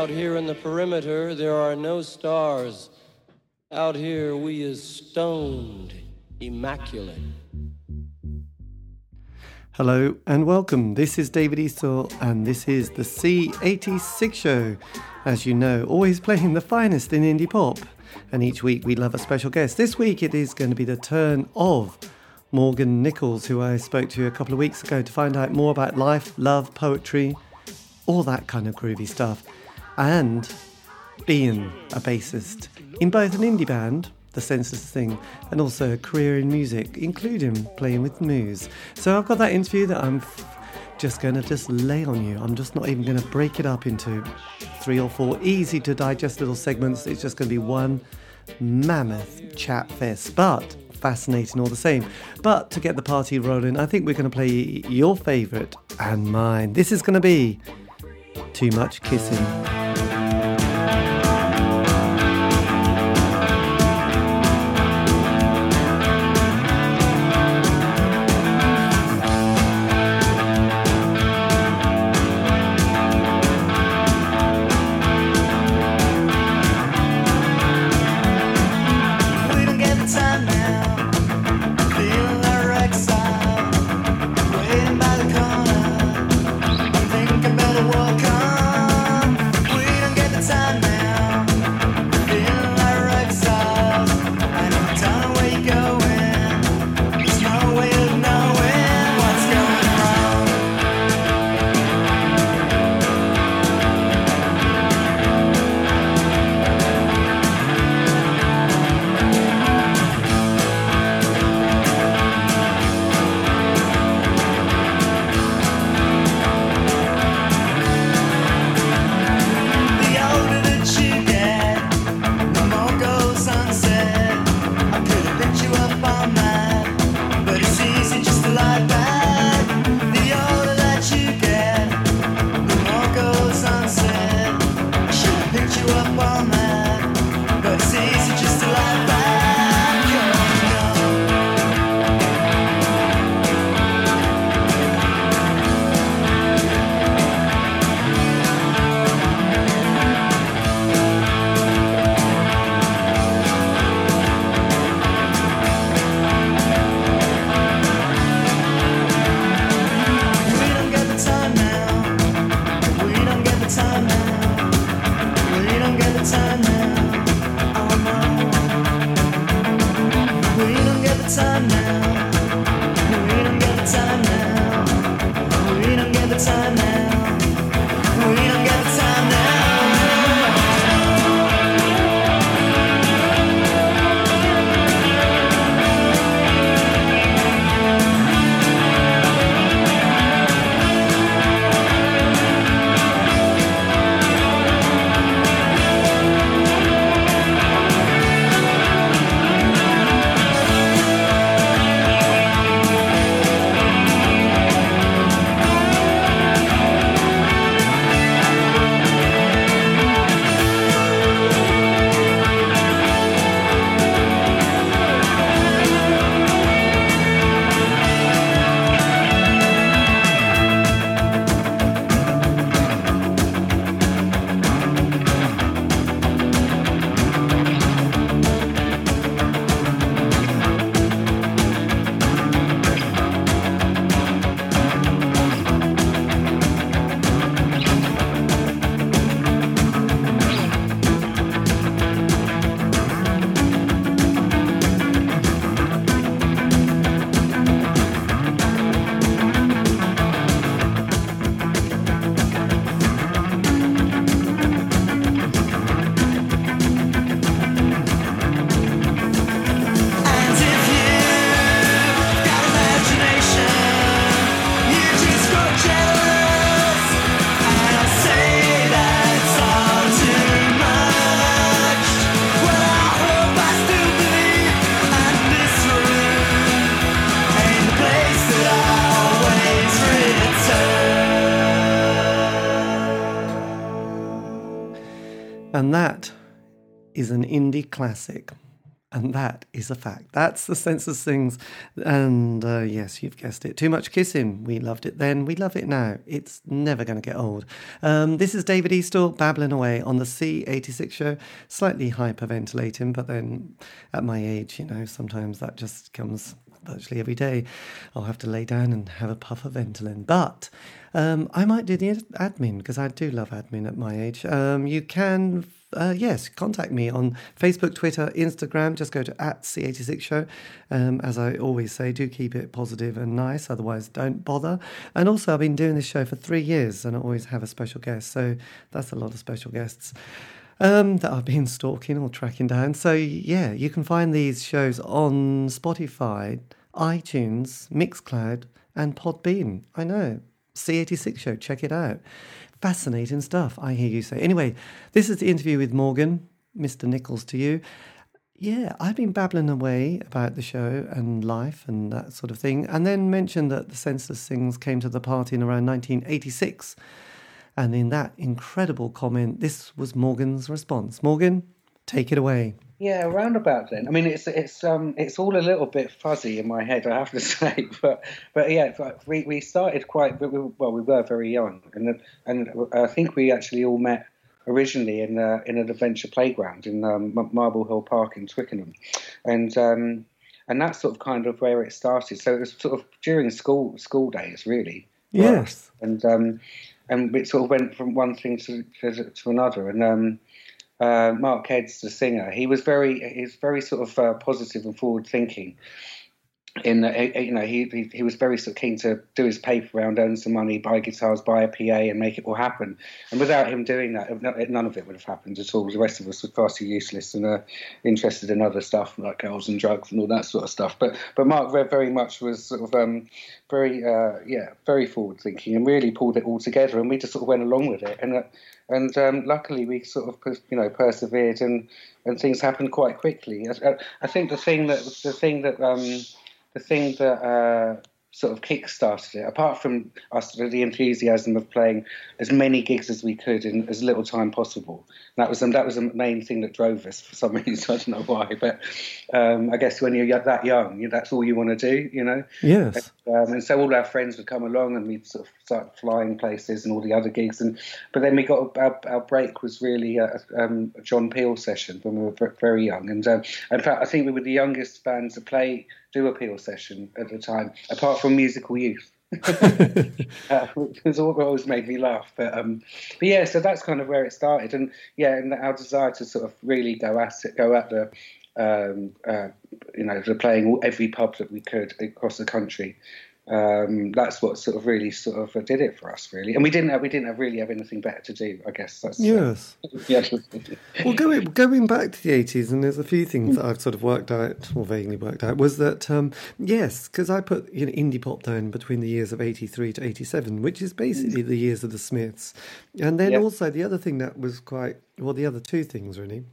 Out here in the perimeter, there are no stars. Out here, we is stoned, immaculate. Hello and welcome. This is David Eastaugh, and this is the C86 show. As you know, always playing the finest in indie pop. And each week we love a special guest. This week it is going to be the turn of Morgan Nichols, who I spoke to a couple of weeks ago to find out more about life, love, poetry, all that kind of groovy stuff. And being a bassist in both an indie band, The Senseless Thing, and also a career in music, including playing with Muse. So I've got that interview that I'm just going to just lay on you. I'm just not even going to break it up into three or four easy to digest little segments. It's just going to be one mammoth chat fest. But fascinating all the same. But to get the party rolling, I think we're going to play your favourite and mine. This is going to be Too Much Kissing. An indie classic. And that is a fact. That's the Senseless Things. And uh, yes, you've guessed it. Too much kissing. We loved it then. We love it now. It's never going to get old. Um, this is David Eastaugh babbling away on the C86 show. Slightly hyperventilating, but then at my age, you know, sometimes that just comes virtually every day. I'll have to lay down and have a puff of Ventolin. But um, I might do the admin because I do love admin at my age. Um, you can uh, yes, contact me on Facebook, Twitter, Instagram. Just go to at C86 Show. Um, as I always say, do keep it positive and nice, otherwise, don't bother. And also, I've been doing this show for three years and I always have a special guest. So that's a lot of special guests. Um, that I've been stalking or tracking down. So, yeah, you can find these shows on Spotify, iTunes, Mixcloud, and Podbean. I know. C86 Show, check it out. Fascinating stuff, I hear you say. Anyway, this is the interview with Morgan, Mr. Nichols to you. Yeah, I've been babbling away about the show and life and that sort of thing, and then mentioned that the Senseless Things came to the party in around 1986. And in that incredible comment, this was Morgan's response. Morgan, take it away. Yeah, around about then. I mean, it's it's um it's all a little bit fuzzy in my head, I have to say. But but yeah, we we started quite well. We were very young, and and I think we actually all met originally in uh, in an adventure playground in um, Marble Hill Park in Twickenham, and um, and that's sort of kind of where it started. So it was sort of during school school days, really. Yes. And um, and it sort of went from one thing to to, to another, and um uh, Mark Keds, the singer, he was very he's very sort of uh, positive and forward thinking. In you know he, he, he was very sort of keen to do his paper round, earn some money, buy guitars, buy a PA, and make it all happen. And without him doing that, none of it would have happened at all. The rest of us were far too useless and uh, interested in other stuff like girls and drugs and all that sort of stuff. But but Mark very much was sort of um, very uh, yeah very forward thinking and really pulled it all together. And we just sort of went along with it. And uh, and um, luckily we sort of you know persevered and and things happened quite quickly. I, I think the thing that the thing that um, the thing that uh, sort of kick-started it. Apart from us, the enthusiasm of playing as many gigs as we could in as little time possible. that was um, that was the main thing that drove us for some reason. I don't know why, but um, I guess when you're that young, that's all you want to do, you know. Yes. Um, and so all our friends would come along, and we'd sort of start flying places and all the other gigs. And but then we got our, our break was really a, um, a, John Peel session when we were very young. And um, in fact, I think we were the youngest band to play do a Peel session at the time, apart from Musical Youth. uh, which always made me laugh, but um, but yeah, so that's kind of where it started, and yeah, and our desire to sort of really go at it, go at the, um, uh, you know, playing every pub that we could across the country, um, that's what sort of really sort of did it for us, really. And we didn't have, we didn't have really have anything better to do. I guess that's uh, yes. Uh, yeah. well, going going back to the eighties, and there's a few things that I've sort of worked out or vaguely worked out was that um, yes, because I put you know indie pop down between the years of eighty three to eighty seven, which is basically the years of the Smiths, and then yep. also the other thing that was quite well, the other two things really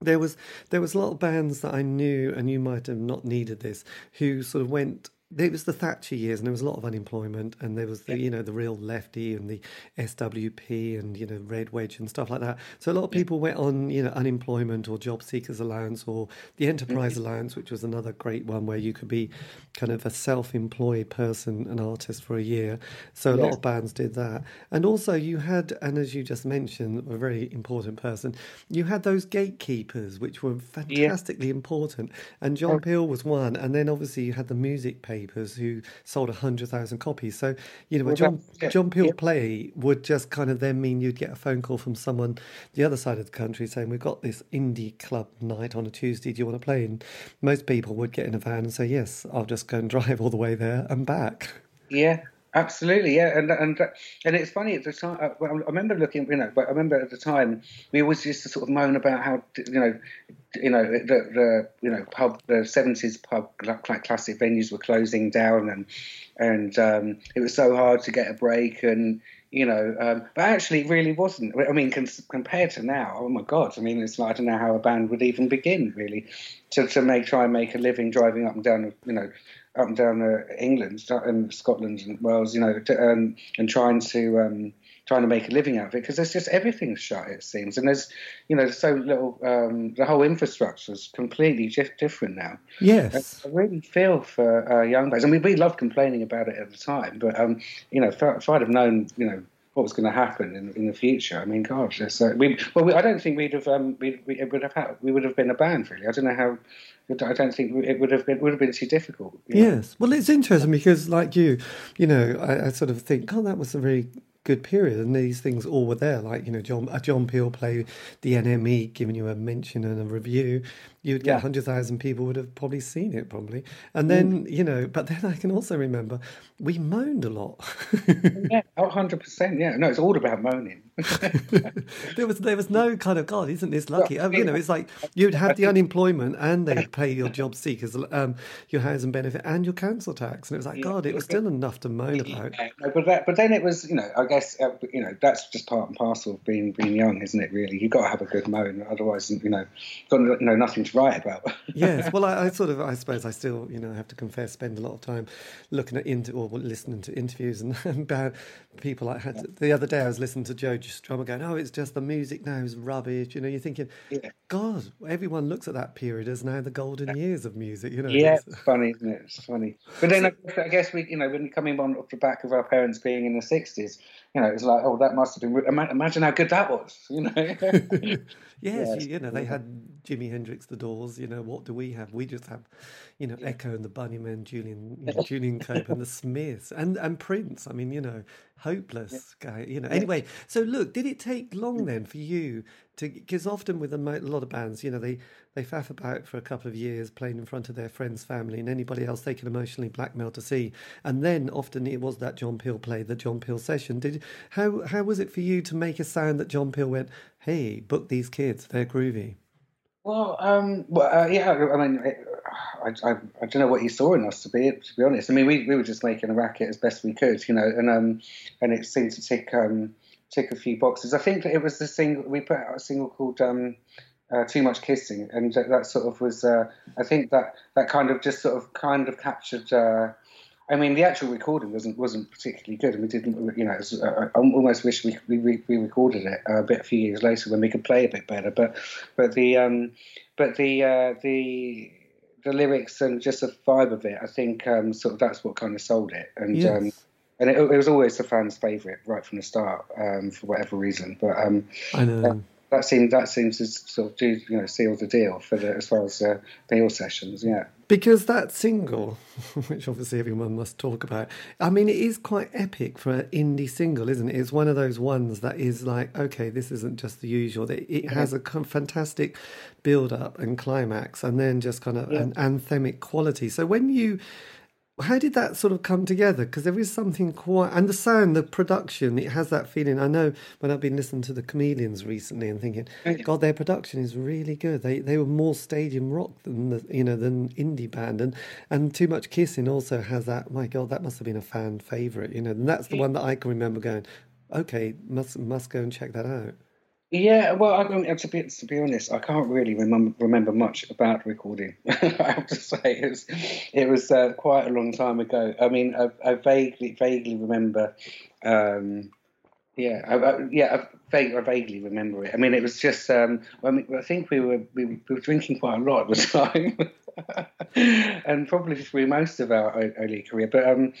there was there was a lot of bands that I knew, and you might have not needed this, who sort of went it was the Thatcher years, and there was a lot of unemployment, and there was the yeah. you know the real lefty and the SWP and you know Red Wedge and stuff like that. So a lot of people went on you know unemployment or job seekers allowance or the enterprise mm-hmm. allowance, which was another great one where you could be kind of a self-employed person, an artist for a year. So a lot of bands did that, and also you had, and as you just mentioned, a very important person, you had those gatekeepers, which were fantastically yeah. important, and John oh. Peel was one, and then obviously you had the music page who sold 100,000 copies. So, you know, a John, John Peel play would just kind of then mean you'd get a phone call from someone the other side of the country saying, We've got this indie club night on a Tuesday. Do you want to play? And most people would get in a van and say, Yes, I'll just go and drive all the way there and back. Yeah, Absolutely, yeah, and and and it's funny at the time. Uh, I remember looking, you know, but I remember at the time we always used to sort of moan about how you know, you know, the, the you know pub, the seventies pub like classic venues were closing down, and and um, it was so hard to get a break, and you know, um, but actually, it really wasn't. I mean, compared to now, oh my god! I mean, it's like I don't know how a band would even begin really to to make try and make a living driving up and down, you know up and down uh, England and Scotland and Wales, you know, to, um, and trying to um, trying to make a living out of it because there's just everything's shut it seems and there's you know there's so little um, the whole infrastructure is completely different now yes i really feel for uh, young guys. i mean we loved complaining about it at the time but um, you know if, if i'd have known you know what was going to happen in, in the future. I mean, gosh, uh, we, well, we, I don't think we'd have um, we, we would have had, we would have been a band really. I don't know how. I don't think it would have been would have been too difficult. Yes, know? well, it's interesting because, like you, you know, I, I, sort of think, oh, that was a very good period, and these things all were there. Like you know, John a John Peel play the NME, giving you a mention and a review. You'd get yeah. hundred thousand people would have probably seen it, probably. And then mm. you know, but then I can also remember we moaned a lot. yeah, hundred percent. Yeah, no, it's all about moaning. there was there was no kind of God, isn't this lucky? Oh, you know, it's like you'd have the unemployment and they'd pay your job seekers, um, your housing benefit and your council tax, and it was like God, it was still enough to moan about. Yeah, but that, but then it was, you know, I guess uh, you know that's just part and parcel of being being young, isn't it? Really, you've got to have a good moan, otherwise, you know, got you know nothing to write about. yes, well, I, I, sort of, I suppose, I still, you know, have to confess, spend a lot of time looking at into or listening to interviews and about people. I had the other day, I was listening to Joe Strummer going, "Oh, it's just the music now is rubbish." You know, you're thinking, yeah. God, everyone looks at that period as now the golden years of music. You know, yeah, it's funny, isn't it? It's funny. But then I guess we, you know, when coming on off the back of our parents being in the '60s, you know, it's like, oh, that must have been. Imagine how good that was. You know. yes, yes, you know, they had Jimi Hendrix, The Doors. You know, what do we have? We just have, you know, Echo and the Bunnymen, Julian, you know, Julian Cope and the Smiths, and and Prince. I mean, you know, hopeless yeah. guy. You know. Anyway, so look, did it take long mm. then for you to? Because often with a, a lot of bands, you know, they they faff about for a couple of years playing in front of their friends, family, and anybody else they can emotionally blackmail to see. And then often it was that John Peel play, the John Peel session. Did how how was it for you to make a sound that John Peel went, "Hey, book these kids, they're groovy." Well, um, well uh, yeah, I mean, I, I, I, don't know what he saw in us to be to be honest. I mean, we, we were just making a racket as best we could, you know, and um, and it seemed to tick um, tick a few boxes. I think it was the single we put out a single called um, uh, too much kissing, and that, that sort of was. Uh, I think that that kind of just sort of kind of captured. Uh, I mean, the actual recording wasn't wasn't particularly good, and we didn't. You know, was, uh, I almost wish we we, we recorded it a bit a few years later when we could play a bit better. But but the um, but the uh, the the lyrics and just the vibe of it, I think um, sort of that's what kind of sold it, and yes. um, and it, it, was always the fans' favourite right from the start um, for whatever reason. But um, I know that seems that seems to sort of do you know seal the deal for the as far as uh, Peel sessions, yeah. Because that single, which obviously everyone must talk about, I mean, it is quite epic for an indie single, isn't it? It's one of those ones that is like, okay, this isn't just the usual. It, it has a fantastic build up and climax, and then just kind of yeah. an anthemic quality. So when you how did that sort of come together? Because there is something quite, and the sound, the production, it has that feeling. I know when I've been listening to the Chameleons recently and thinking, God, their production is really good. They they were more stadium rock than the, you know than indie band, and and Too Much Kissing also has that. My God, that must have been a fan favorite, you know. And that's the one that I can remember going, okay, must must go and check that out. Yeah, well, I mean, to be to be honest, I can't really remember remember much about recording. I have to say it was it was uh, quite a long time ago. I mean, I, I vaguely vaguely remember. Um, yeah, I, I, yeah, I, vague, I vaguely remember it. I mean, it was just. Um, I mean, I think we were we, we were drinking quite a lot at the time, and probably through most of our early career. But um,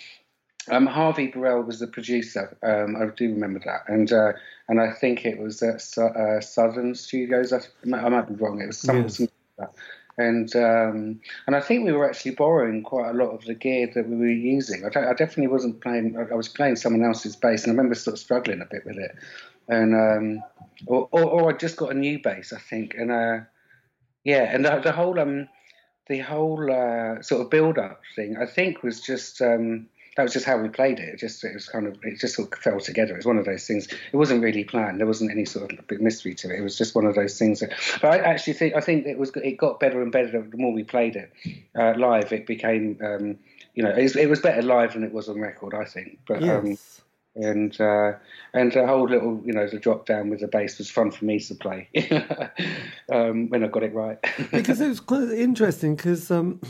um, Harvey Birrell was the producer. Um, I do remember that, and uh, and I think it was at uh, Southern Studios. I, I, might be wrong. It was something yes. like that. And um, and I think we were actually borrowing quite a lot of the gear that we were using. I, I definitely wasn't playing. I was playing someone else's bass, and I remember sort of struggling a bit with it. And um, or, or, or I just got a new bass, I think. And uh, yeah, and the, the whole um the whole uh, sort of build up thing, I think, was just um, that was just how we played it. It just it was kind of it just sort of fell together. It was one of those things. It wasn't really planned. There wasn't any sort of big mystery to it. It was just one of those things. That, but I actually think I think it was it got better and better the more we played it uh, live. It became um, you know it was, it was, better live than it was on record. I think. But um, yes. um, and uh, and the whole little you know the drop down with the bass was fun for me to play um, when I got it right. because it was quite interesting because. Um,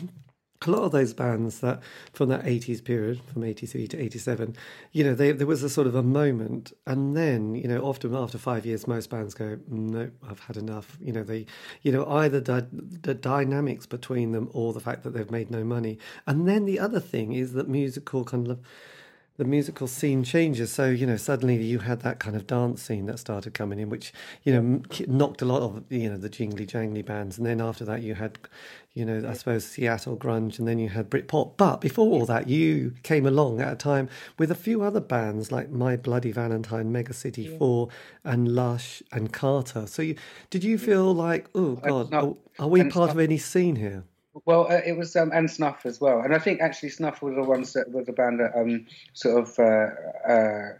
a lot of those bands that from that 80s period from 83 to 87 you know they, there was a sort of a moment and then you know often after five years most bands go no i've had enough. You know they you know either the, the dynamics between them or the fact that they've made no money. And then the other thing is that musical kind of the musical scene changes. So you know, suddenly you had that kind of dance scene that started coming in, which you know knocked a lot of you know the jingly jangly bands, and then after that you had, you know, I suppose Seattle grunge, and then you had Britpop. But before all that, you came along at a time with a few other bands like My Bloody Valentine, Mega City yeah. Four, and Lush and Carter. So you, did you feel like, oh God, not, are, are, we part of any scene here? Well, uh, it was um, and Snuff as well, and I think actually Snuff were the ones that were the band that um, sort of uh, uh,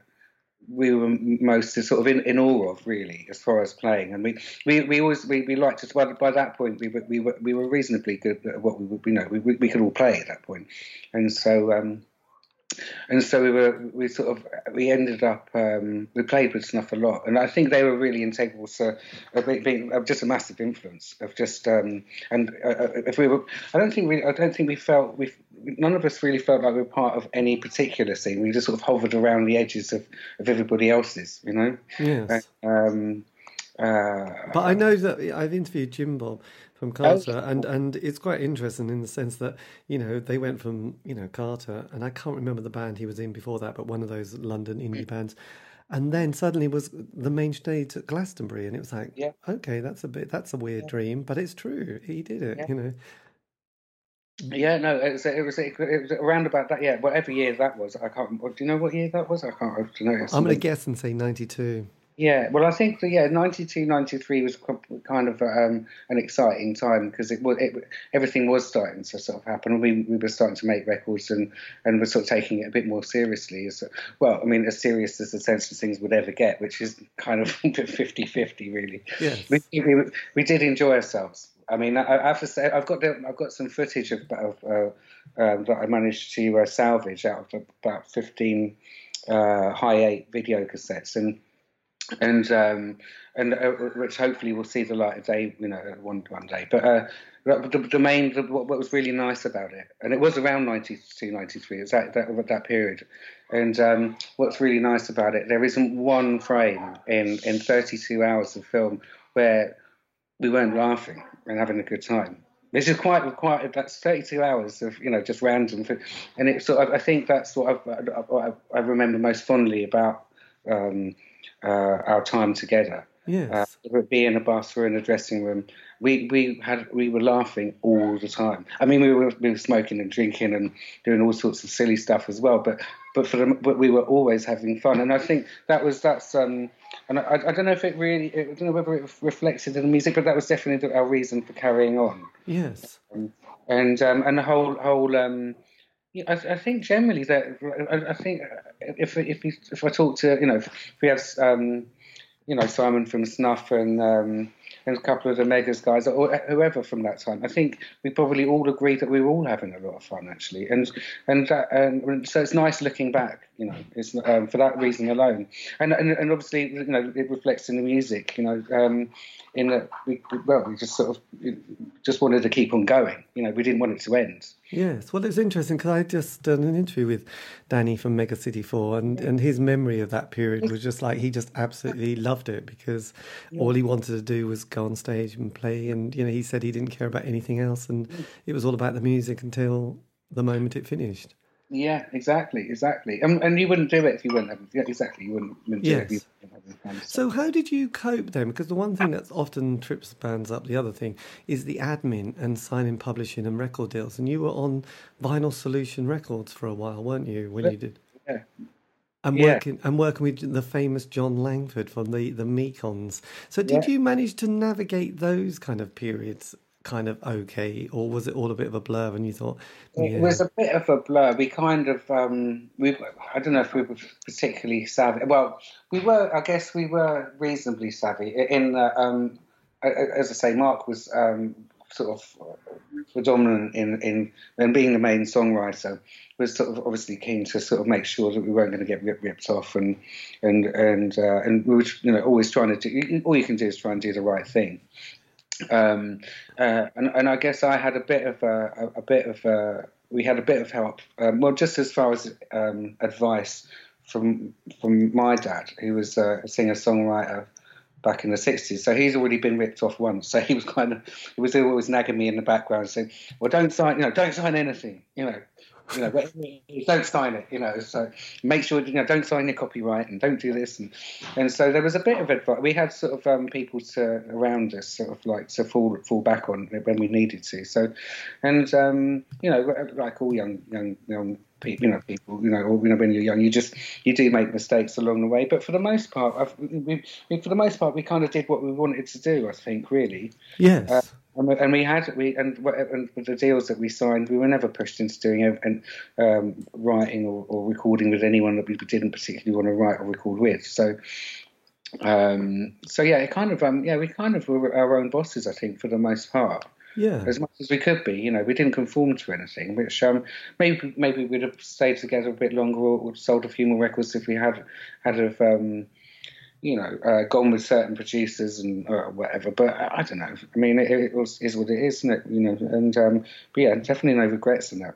we were most sort of in, in awe of, really, as far as playing. And we, we, we always we, we liked it. By, by that point, we were, we were we were reasonably good at what we would, you know we, we could all play at that point, and so. Um, and so we were we sort of we ended up um, we played with Snuff a lot, and I think they were really integral to uh, being uh, just a massive influence of just um, and uh, uh, if we were I don't think we I don't think we felt we none of us really felt like we were part of any particular scene. We just sort of hovered around the edges of, of everybody else's, you know. Yes. Um, uh, but I know that I've interviewed Jim Bob from Carter, oh. and and it's quite interesting in the sense that you know they went from you know Carter, and I can't remember the band he was in before that, but one of those London indie bands, and then suddenly was the main stage at Glastonbury, and it was like, yeah. okay, that's a bit that's a weird yeah. dream, but it's true, he did it, yeah. you know. Yeah, no, it was, it was it was around about that. Yeah, whatever year that was, I can't. Do you know what year that was? I can't. I know. I'm going to guess and say ninety two. Yeah, well, I think that, yeah, 92, 93 was kind of um, an exciting time because it was it, everything was starting to sort of happen. We we were starting to make records and and we're sort of taking it a bit more seriously. As well, I mean, as serious as the Senseless Things would ever get, which is kind of 50-50 really. Yes. We, we, we did enjoy ourselves. I mean, I, I have to say, I've got the, I've got some footage of, of uh, um, that I managed to uh, salvage out of about fifteen uh, high eight video cassettes and and um, and uh, which hopefully will see the light of day, you know, one one day. But uh, the, the main, the, what, what, was really nice about it, and it was around 92, 93, it's that that, that period. And um, what's really nice about it, there isn't one frame in in 32 hours of film where we weren't laughing and having a good time. This is quite quite that's 32 hours of you know just random, and sort of I think that's what I, I, I remember most fondly about. Um, uh, our time together. Yes. Uh, whether it be in a bus or in a dressing room, we we had we were laughing all the time. I mean, we were we were smoking and drinking and doing all sorts of silly stuff as well. But but for the, but we were always having fun, and I think that was that's um and I, I don't know if it really I don't know whether it reflected in the music, but that was definitely our reason for carrying on. Yes. Um, and um, and the whole whole um yeah, I, I, think generally that I, I, think if if if I talk to you know if we have um, you know Simon from Snuff and um, and a couple of the Megas guys or whoever from that time, I think we probably all agree that we were all having a lot of fun actually, and and that, and so it's nice looking back, you know, it's um, for that reason alone, and, and and obviously you know it reflects in the music, you know. Um, in that we well we just sort of just wanted to keep on going you know we didn't want it to end. Yes. Well it's interesting because i just done an interview with danny from mega city 4 and and his memory of that period was just like he just absolutely loved it because all he wanted to do was go on stage and play and you know he said he didn't care about anything else and mm. it was all about the music until the moment it finished yeah, exactly, exactly. And, and you wouldn't do it if you weren't having. Yeah, exactly, you wouldn't, wouldn't yes. do it if you fun. So how did you cope then? Because the one thing that's often trips bands up, the other thing is the admin and signing, publishing, and record deals. And you were on Vinyl Solution Records for a while, weren't you? When you did. Yeah. I'm yeah. working. I'm working with the famous Jon Langford from the the Mekons. So, did yeah. you manage to navigate those kind of periods kind of okay, or was it all a bit of a blur? And you thought yeah. it was a bit of a blur. We kind of um, we I don't know if we were particularly savvy. Well, we were. I guess we were reasonably savvy in um, as I say, Mark was um, sort of predominant in, in and being the main songwriter was sort of obviously keen to sort of make sure that we weren't going to get ripped, ripped off and and and uh, and we were you know always trying to do all you can do is try and do the right thing um, uh, and, and I guess I had a bit of a, a, a bit of a, we had a bit of help. Um, well, just as far as um, advice from from my dad, who was a singer songwriter back in the 60s. So he's already been ripped off once. So he was kind of, he was always nagging me in the background saying, well, don't sign, you know, don't sign anything, you know, you know, don't sign it, you know. So make sure, you know, don't sign your copyright and don't do this. And, and so there was a bit of advice. We had sort of um, people to around us, sort of like to fall fall back on when we needed to. So, and um, you know, like all young young young people, you know, people, you know, or, you know, when you're young, you just you do make mistakes along the way. But for the most part, I've, we, for the most part, we kind of did what we wanted to do. I think, really. Yes. Uh, and we had we and, and the deals that we signed, we were never pushed into doing and um, writing or, or, recording with anyone that we didn't particularly want to write or record with. So, um, so yeah, it kind of um, yeah, we kind of were our own bosses, I think, for the most part. Yeah, as much as we could be. You know, we didn't conform to anything. Which um, maybe maybe we'd have stayed together a bit longer or, sold a few more records if we had had of. Um, you know, uh, gone with certain producers and uh, whatever. But I, I, don't know. I mean, it, it was, is what it is, isn't it? You know, and um, but yeah, definitely no regrets in that.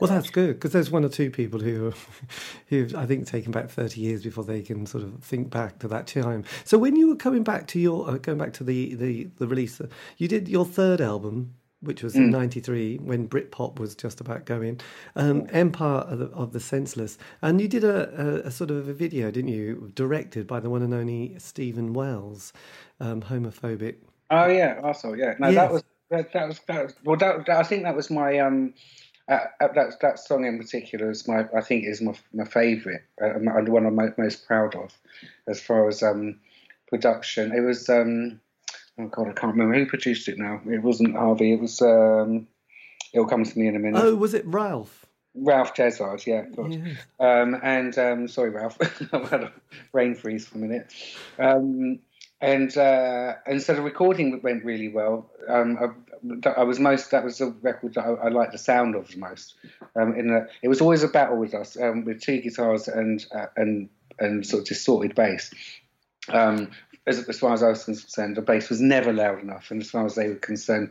Well, that's good because there's one or two people who, who I think taken about thirty years before they can sort of think back to that time. So when you were coming back to your uh, going back to the the the release, you did your third album which was in '93 mm. when Britpop was just about going. Um, Empire of the, of the, Senseless, and you did a, a, a, sort of a video, didn't you? Directed by the one and only Steven Wells, um, homophobic. Oh yeah, also yeah. No, yes. that was that, that, was that was well. That, that, I think that was my um. Uh, uh that that song in particular is my I think is my my favourite uh, and one I'm most proud of as far as um production. It was um oh god, I can't remember who produced it now. It wasn't Harvey. It was. Um, it'll come to me in a minute. Oh, was it Ralph? Ralph Jezzard, yeah, yeah. Um, and um, sorry, Ralph, I had a brain freeze for a minute. Um, and uh, and so the recording went really well. Um, I, I, was most that was the record that I, I liked the sound of the most. Um, in the, it was always a battle with us um, with two guitars and uh, and and sort of distorted bass. Um, as, as far as I was concerned, the bass was never loud enough, and as far as they were concerned,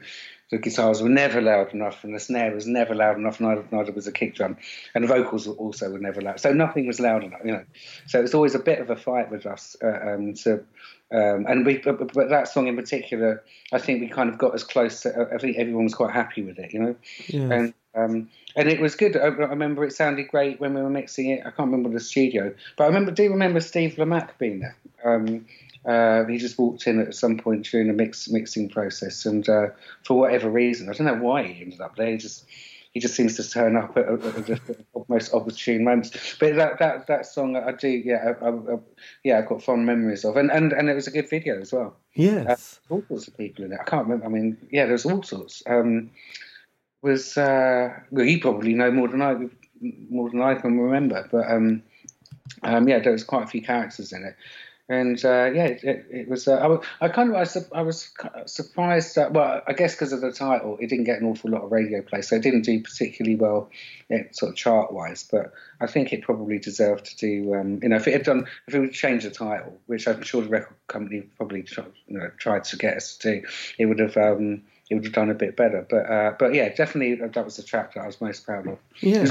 the guitars were never loud enough, and the snare was never loud enough. Neither, neither was the kick drum, and the vocals also were never loud. So nothing was loud enough, you know. So it was always a bit of a fight with us uh, um, to. Um, and we, but, but, that song in particular, I think we kind of got as close. To, I think everyone was quite happy with it, you know. And um, and it was good. I, I, remember it sounded great when we were mixing it. I can't remember the studio, but I remember do remember Steve Lamacq being there. Um, uh, he just walked in at some point during the mix mixing process, and uh, for whatever reason, I don't know why he ended up there. He just he just seems to turn up at, at, at most opportune moments. But that that that song, I do, yeah, I, I, yeah, I've got fond memories of, and and and it was a good video as well. Yes, uh, all sorts of people in it. I can't remember. I mean, yeah, there's all sorts. Um, was uh, well, you probably know more than I more than I can remember, but um, um, yeah, there was quite a few characters in it and uh, yeah, it, it was. Uh, I, I, kind of I, was, I was surprised that well, I guess because of the title, it didn't get an awful lot of radio play, so it didn't do particularly well, yeah, sort of chart wise. But I think it probably deserved to do. Um, you know, if it had done, if it would change the title, which I'm sure the record company probably tried, you know, tried to get us to do, it would have. Um, it would have done a bit better, but uh, but yeah, definitely that was the track that I was most proud of. Yeah,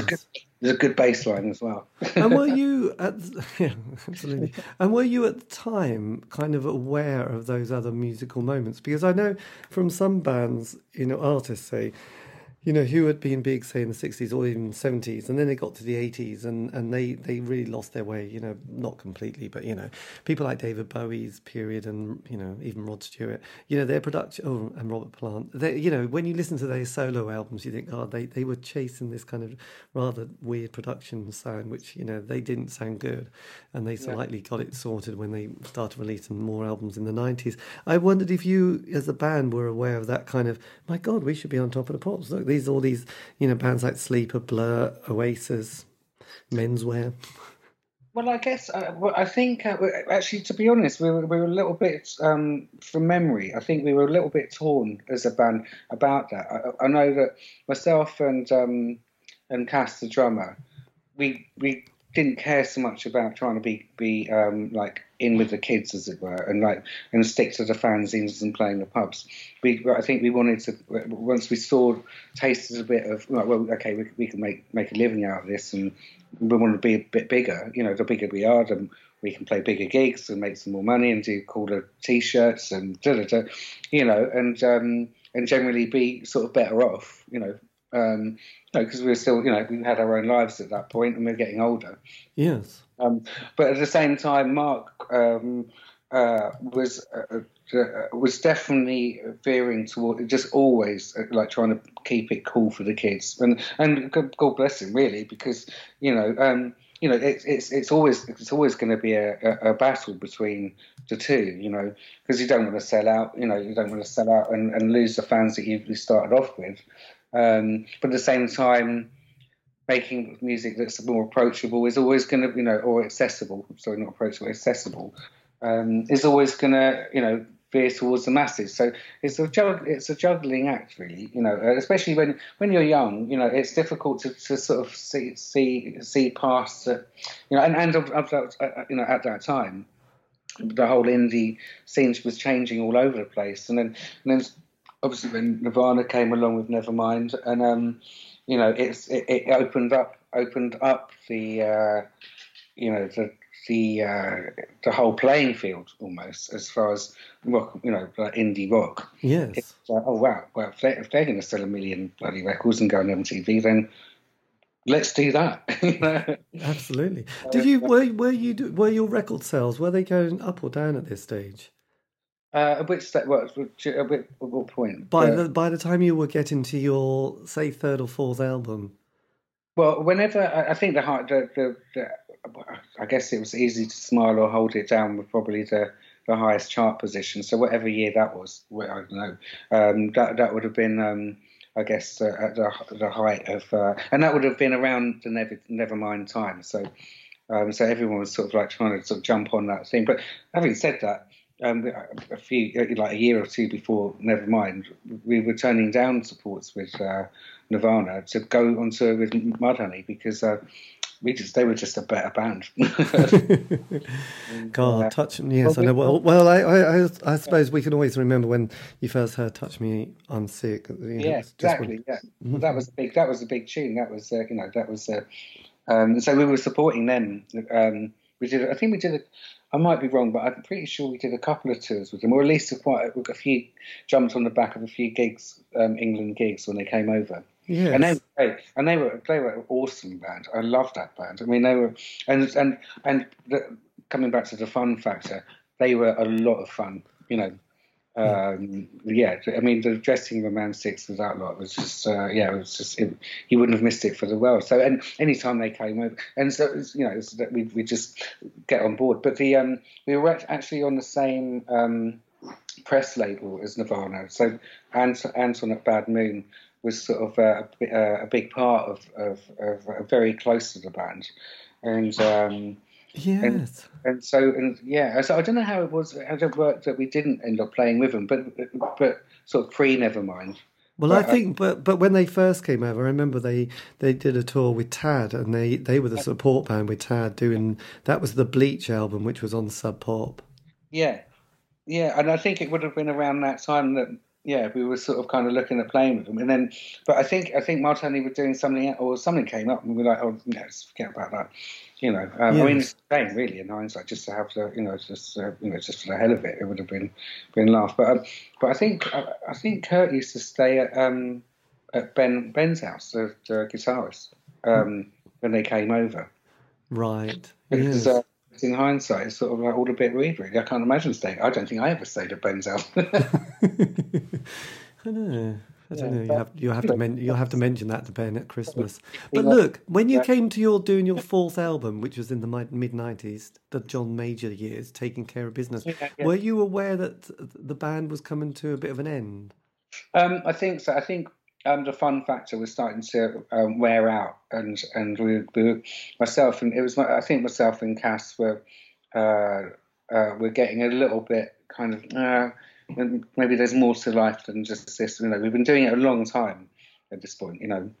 there's a good bass line as well. and were you at yeah, absolutely? And were you at the time kind of aware of those other musical moments? Because I know from some bands, you know, artists say you know, who had been big, say, in the 60s or even 70s, and then they got to the 80s and, and they, they really lost their way, you know, not completely, but, you know, people like David Bowie's period and, you know, even Rod Stewart, you know, their production, oh, and Robert Plant, they, you know, when you listen to their solo albums, you think, oh, they, they were chasing this kind of rather weird production sound, which, you know, they didn't sound good. And they slightly got it sorted when they started releasing more albums in the 90s. I wondered if you, as a band, were aware of that kind of, my God, we should be on top of the pops. Look, these all these you know bands like Sleeper, Blur, Oasis, Menswear. Well, I guess uh, I think uh, actually, to be honest, we were, we were a little bit um, from memory. I think we were a little bit torn as a band about that. I, I know that myself and um, and Cass, the drummer, we we didn't care so much about trying to be be um, like in with the kids, as it were, and like and stick to the fanzines and playing the pubs. We, I think we wanted to once we saw, tasted a bit of like, well, okay, we, we can make make a living out of this, and we want to be a bit bigger. You know, the bigger we are, the we can play bigger gigs and make some more money and do cooler t-shirts and da da da, you know, and um, and generally be sort of better off, you know, um, because we were still, you know, we had our own lives at that point and we are getting older. Yes. Um, but at the same time, Mark um, uh, was uh, uh, was definitely veering toward just always uh, like trying to keep it cool for the kids, and and God bless him really because you know. Um, you know, it's it's it's always it's always going to be a, a, a, battle between the two. You know, because you don't want to sell out. You know, you don't want to sell out and, and lose the fans that you started off with. Um, but at the same time, making music that's more approachable is always going to, you know, or accessible. Sorry, not approachable, accessible um, is always going to, you know, veer towards the masses. So it's a jug, it's a juggling act, really. You know, uh, especially when when you're young. You know, it's difficult to, to sort of see see see past. Uh, you know, and and of, of that, uh, you know at that time, the whole indie scene was changing all over the place, and then and then obviously when Nirvana came along with Nevermind, and um, you know, it's it, it, opened up opened up the uh, you know the the uh, the whole playing field almost as far as rock, you know, like indie rock. Yes. Like, oh wow, well if, they, if they're going to sell a million bloody records and go on MTV, then let's do that. Absolutely. Did you were were you were your record sales were they going up or down at this stage? Uh, at which that what, at which, what point? By uh, the by the time you were getting to your say third or fourth album. Well, whenever I, I think the, the, the, the I guess it was easy to smile or hold it down with probably the the highest chart position. So whatever year that was, I don't know, um, that that would have been. Um, I guess uh, at the, the height of, uh, and that would have been around the Never Nevermind time. So, um, so everyone was sort of like trying to sort of jump on that thing. But having said that, um, a few like a year or two before Nevermind, we were turning down supports with uh, Nirvana to go on tour with Mudhoney because uh, we just they were just a better band. God, uh, touch me. Yes, I know. Well, well, I, I, I suppose we can always remember when you first heard "Touch Me, I'm Sick." You know, yeah, exactly. When... Yeah, mm-hmm. well, that was a big. That was a big tune. That was, uh, you know, that was. Uh, um, so we were supporting them. Um, we did. I think we did. A, I might be wrong, but I'm pretty sure we did a couple of tours with them, or at least a quite a, a few. Jumped on the back of a few gigs, um, England gigs when they came over. Yes. And they were great. and they were they were an awesome band. I love that band. I mean, they were and and and the, coming back to the fun factor, they were a lot of fun. You know, um, yeah. I mean, the dressing room man six with that lot was just uh, yeah, it was just it, he wouldn't have missed it for the world. So and anytime they came over, and so was, you know, that we we just get on board. But the um, we were actually on the same. Um, press label as Nirvana. So Anton, Anton at Bad Moon was sort of a, a, a big part of, of, of, uh, very close to the band, and um, yes, and, and, so and yeah, so I don't know how it was how it worked that we didn't end up playing with them, but but sort of pre Nevermind. Well, but, I uh, think, but but when they first came over, I remember they they did a tour with Tad, and they they were the support band with Tad doing that was the Bleach album, which was on Sub Pop. Yeah, yeah, and I think it would have been around that time that yeah, we were sort of kind of looking at playing with them, and then, but I think I think Martini were doing something, or something came up, and we were like, oh, no, let's forget about that. You know, um, yes. I mean, it's the really in hindsight, just to have the, you know, just uh, you know, just for the hell of it, it would have been been laugh. But um, but I think I, I, think Kurt used to stay at um, at Ben Ben's house, the, the guitarist, um, when they came over. Right. Because, yes. uh, in hindsight, it's sort of like all a bit weird, really. I can't imagine staying. I don't think I ever stayed at Ben's house. I don't know. I don't yeah, know. You have you have to men- you'll have to mention that to Ben at Christmas. But look, when you came to your doing your fourth album, which was in the mid nineties, the John Major years, taking care of business, yeah, yeah. were you aware that the band was coming to a bit of an end? Um, I think so. I think um, the fun factor was starting to um, wear out, and and we, we, myself and it was I think myself and Cass were uh, uh, we're getting a little bit kind of uh, maybe there's more to life than just this. You know, we've been doing it a long time at this point. You know,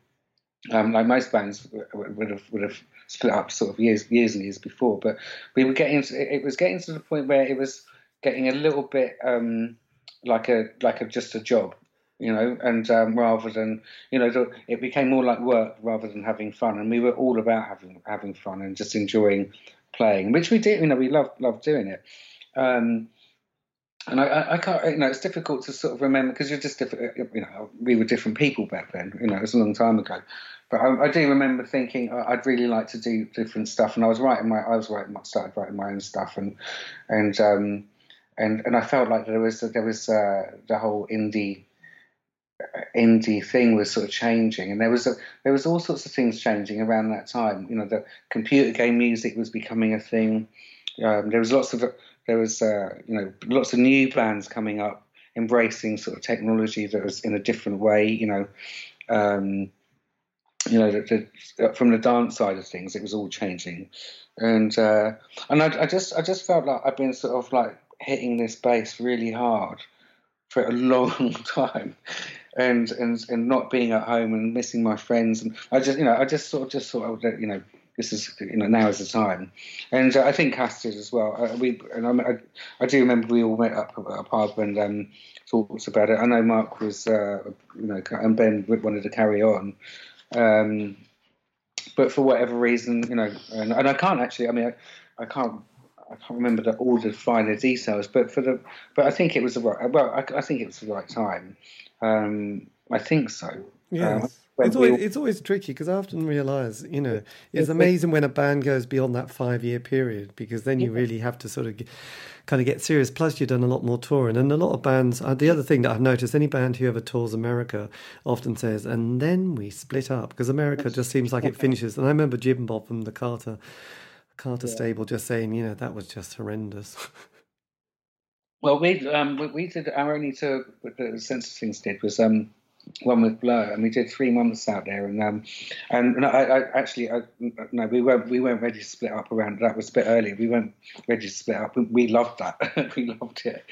Um, like most bands would have would have split up sort of years years and years before, but we were getting to, it was getting to the point where it was getting a little bit um, like a like a just a job, you know, and um, rather than you know it became more like work rather than having fun, and we were all about having having fun and just enjoying playing, which we did. You know, we love love doing it. Um, and I, I, can't, you know, it's difficult to sort of remember because you're just different. You know, we were different people back then. You know, it was a long time ago. But I, I do remember thinking I'd really like to do different stuff, and I was writing my, I was writing, started writing my own stuff, and and um, and and I felt like there was there was uh, the whole indie indie thing was sort of changing, and there was a, there was all sorts of things changing around that time. You know, the computer game music was becoming a thing. Um, there was lots of there was uh, you know lots of new bands coming up, embracing sort of technology that was in a different way. You know, um, you know, the, the, from the dance side of things, it was all changing, and uh, and I, I, just I just felt like I've been sort of like hitting this bass really hard for a long time, and and and not being at home and missing my friends, and I just you know I just sort of just thought I would you know this is you know now is the time, and uh, I think Cass did as well. Uh, we and I, I, I, do remember we all met up at a pub and um, talked about it. I know Mark was uh, you know and Ben wanted to carry on, um, but for whatever reason you know and, and I can't actually I mean I, I can't I can't remember the, all the finer details, but for the but I think it was the right well I, I think it was the right time. Um, I think so. Yeah. It's always, it's always tricky because I often realise, you know, it's amazing when a band goes beyond that five year period because then you really have to sort of kind of get serious. Plus, you've done a lot more touring, and a lot of bands. Uh, the other thing that I've noticed, any band who ever tours America often says, "And then we split up," because America just seems like it finishes. And I remember Jim Bob from the Carter Carter yeah. stable just saying, you know, that was just horrendous. well, we um, we did our only tour the Senseless Things did was um one with Blur, and we did three months out there. And um, and, I, I, actually, I, no, we weren't we weren't ready to split up around. That was a bit early. We weren't ready to split up. We loved that. we loved it.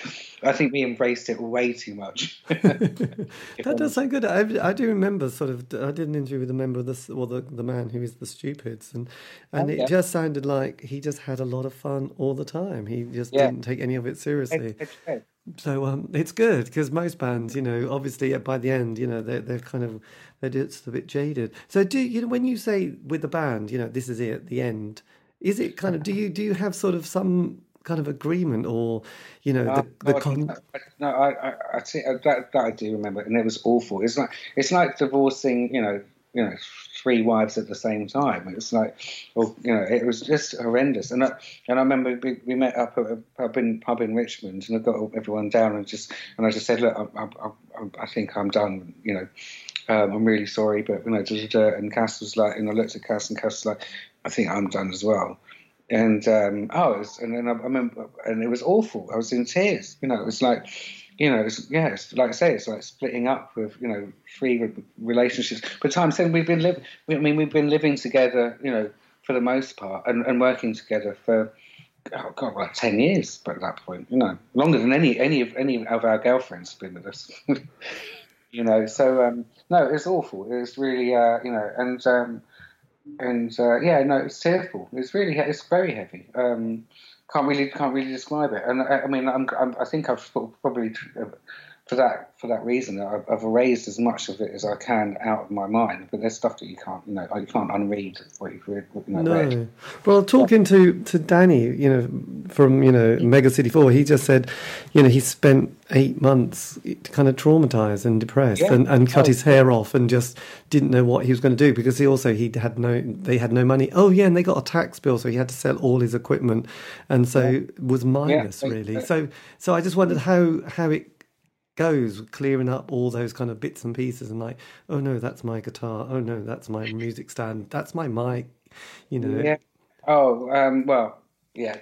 I think we embraced it way too much. that does sound good. I, I do remember sort of. I did an interview with a member of this, or the the man who is the Stupids, and and oh, it yeah. just sounded like he just had a lot of fun all the time. He just yeah. didn't take any of it seriously. It's, it's so um, it's good because most bands, you know, obviously by the end, you know, they're they're kind of they're just a bit jaded. So do you know when you say with the band, you know, this is it at the end? Is it kind of do you do you have sort of some kind of agreement or you know the, the no, con- no, I, I, I think that, that I do remember, and it was awful. It's like it's like divorcing, you know, you know three wives at the same time. It was like, well, you know, it was just horrendous. And I, and I remember we, we met up at a pub in pub in Richmond, and I got everyone down and just and I just said, look, I, I, I, I think I'm done. You know, um, I'm really sorry, but you know, and Cass was like, and I looked at Cass, and Cass was like, I think I'm done as well. And um, oh, was, and then I, I remember, and it was awful. I was in tears. You know, it was like you know, it's, yeah, it's, like I say, it's like splitting up with you know three relationships. But time saying we've been living. I mean, we've been living together, you know, for the most part, and, and working together for oh god, like ten years. But at that point, you know, longer than any any of any of our girlfriends have been with us. you know, so um, no, it's awful. It's really, uh, you know, and um, and uh, yeah, no, it's tearful. It's really, it's very heavy. Um, can't really can't really describe it. And I, I mean, I'm, I'm, i think I've probably for that for that reason I've, I've, erased as much of it as I can out of my mind. But there's stuff that you can't you know you can't unread what you've read. What, you know, no. Read. Well, talking to to Danny, you know, from you know Mega City Four, he just said, you know, he spent eight months kind of traumatized and depressed, yeah. and, and cut oh. his hair off, and just didn't know what he was going to do because he also he had no they had no money. Oh yeah, and they got a tax bill, so he had to sell all his equipment, and so yeah. was minus yeah. really. So so I just wondered how how it goes clearing up all those kind of bits and pieces and like oh no that's my guitar. Oh no that's my music stand. That's my mic you know? Yeah. Oh um, well yeah.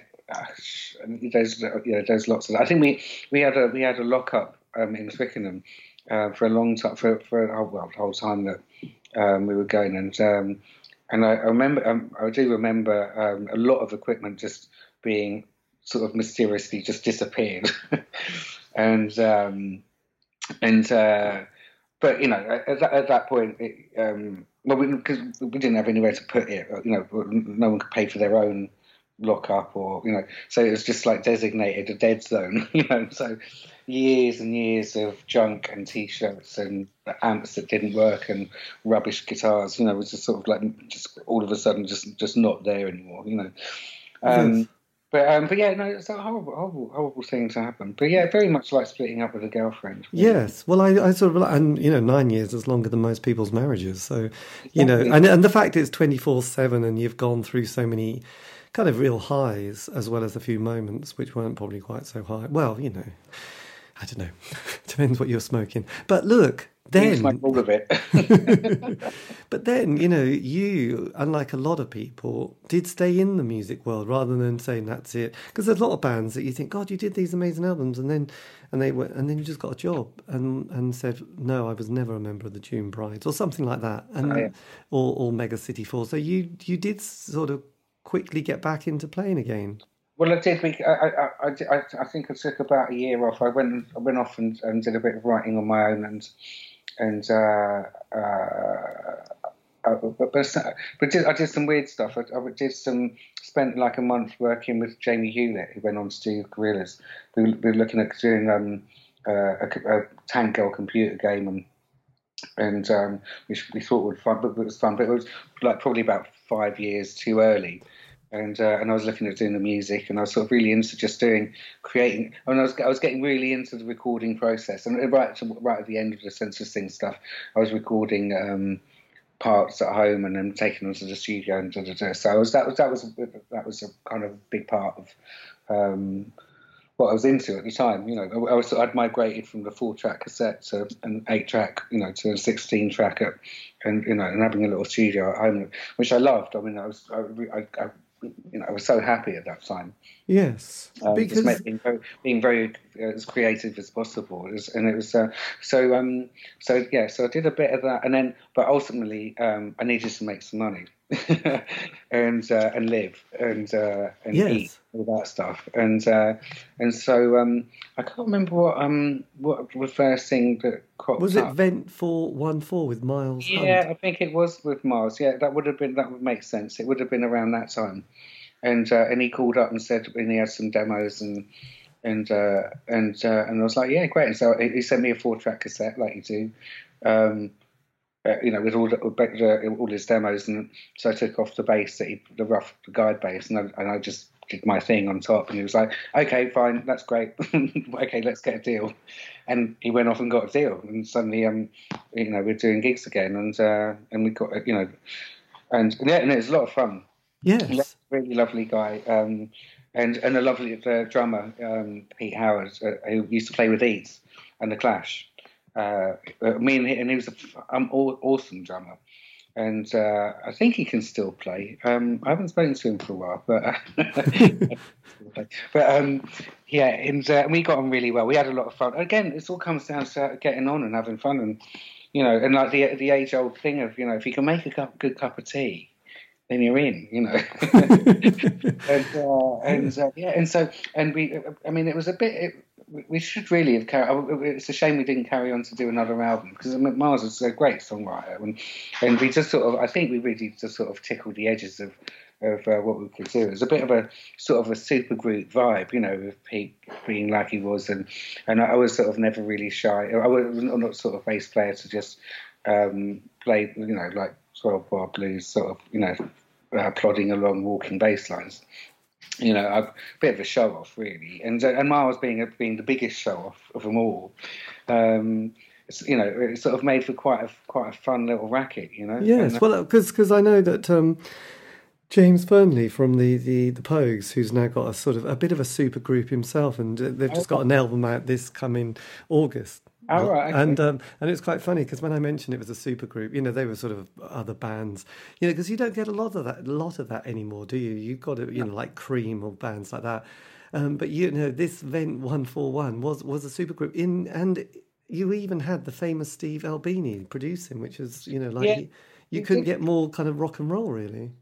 There's yeah there's lots of that. I think we we had a we had a lockup um, in Twickenham uh, for a long time for for oh, well whole time that um, we were going. And um, and I, I remember um, I do remember um, a lot of equipment just being sort of mysteriously just disappeared and um, and uh, but you know, at that, at that point, it, um, well, because we, we, didn't have anywhere to put it. You know, no one could pay for their own lockup, or you know, so it was just like designated a dead zone. You know, so years and years of junk and t-shirts and amps that didn't work and rubbish guitars. You know, was just sort of like just all of a sudden just just not there anymore. You know. Um. But um, but yeah, no, it's a horrible, horrible, horrible thing to happen. But yeah, very much like splitting up with a girlfriend. Really. Yes, well, I, I sort of and you know, nine years is longer than most people's marriages. So you know, and and the fact it's twenty four seven, and you've gone through so many kind of real highs as well as a few moments which weren't probably quite so high. Well, you know, I don't know, depends what you're smoking. But look, then like all of it. but then you know you, unlike a lot of people, did stay in the music world rather than saying that's it. Because there's a lot of bands that you think, God, you did these amazing albums, and then and they went, and then you just got a job and and said, no, I was never a member of the June Brides or something like that, and oh, yeah. or, or Mega City Four. So you you did sort of quickly get back into playing again. Well, I did. I, I, I, I, think I took about a year off. I went, I went off and, and did a bit of writing on my own, and and uh, uh, uh, but, but, but did, I did some weird stuff. I, I, did some spent like a month working with Jamie Hewlett, who went on to do Gorillaz. We, we were looking at doing um, uh, a, a Tank Girl computer game, and and um, which we thought would fun, but it was fun. But it was like probably about five years too early and uh, and I was looking at doing the music, and I was sort of really into just doing creating. And I was I was getting really into the recording process, and right to, right at the end of the Senseless Thing stuff, I was recording um, parts at home and then taking them to the studio and da, da, da. so I was that was that was that was a kind of big part of. Um, what I was into at the time, you know, I was I'd migrated from the four track cassette to an eight track, you know, to a sixteen track, at, and you know, and having a little studio at home, which I loved. I mean, I was I, I, you know, I was so happy at that time. Yes, um, because being very, being very as creative as possible, it was, and it was uh, so. Um, so yeah, so I did a bit of that, and then, but ultimately, um, I needed to make some money and uh, and live and uh, and yes. eat all that stuff, and uh, and so um, I can't remember what um what the first thing that cropped was it up. Vent Four One Four with Miles? Yeah, Hunt? I think it was with Miles. Yeah, that would have been that would make sense. It would have been around that time, and uh, and he called up and said and he had some demos and and uh, and uh, and I was like, yeah, great. And so he sent me a four track cassette like you do. Um, uh, you know, with all the, all his demos, and so I took off the bass, that he, the rough guide bass, and I, and I just did my thing on top, and he was like, "Okay, fine, that's great. okay, let's get a deal." And he went off and got a deal, and suddenly, um, you know, we're doing gigs again, and uh, and we got, you know, and yeah, and it was a lot of fun. Yes, really lovely guy, um, and and a lovely uh, drummer, um, Pete Howard, uh, who used to play with Eats and the Clash. Uh, I mean, and he was an um, awesome drummer and uh, I think he can still play. Um, I haven't spoken to him for a while, but but um, yeah, and uh, we got on really well. We had a lot of fun. Again, it all comes down to getting on and having fun, and you know, and like the the age old thing of you know, if you can make a cup, good cup of tea. Then you're in, you know, and uh, and uh, yeah, and so and we, I mean, it was a bit. It, we should really have carried. Oh, it's a shame we didn't carry on to do another album because I mean, Miles is a great songwriter, and and we just sort of. I think we really just sort of tickled the edges of of uh, what we could do. It was a bit of a sort of a super group vibe, you know, with Pete being like he was, and and I was sort of never really shy. I was not sort of bass player to just um, play, you know, like twelve bar blues, sort of, you know, uh, plodding along, walking bass lines you know, a bit of a show off, really. And uh, and Miles being a, being the biggest show off of them all, um, you know, it sort of made for quite a quite a fun little racket, you know. Yes, and, uh, well, because because I know that. Um, James Fearnley from the, the, the Pogues, who's now got a sort of a bit of a super group himself, and uh, they've just got an album out this coming August. Oh, right, okay. And um, and it's quite funny because when I mentioned it was a super group, you know, they were sort of other bands, you know, because you don't get a lot of that, a lot of that anymore, do you? You've got to, you know, like Cream or bands like that. Um, but you know, this Vent One Four One was was a super group in, and you even had the famous Steve Albini producing, which is you know, like yeah, you couldn't did. get more kind of rock and roll, really.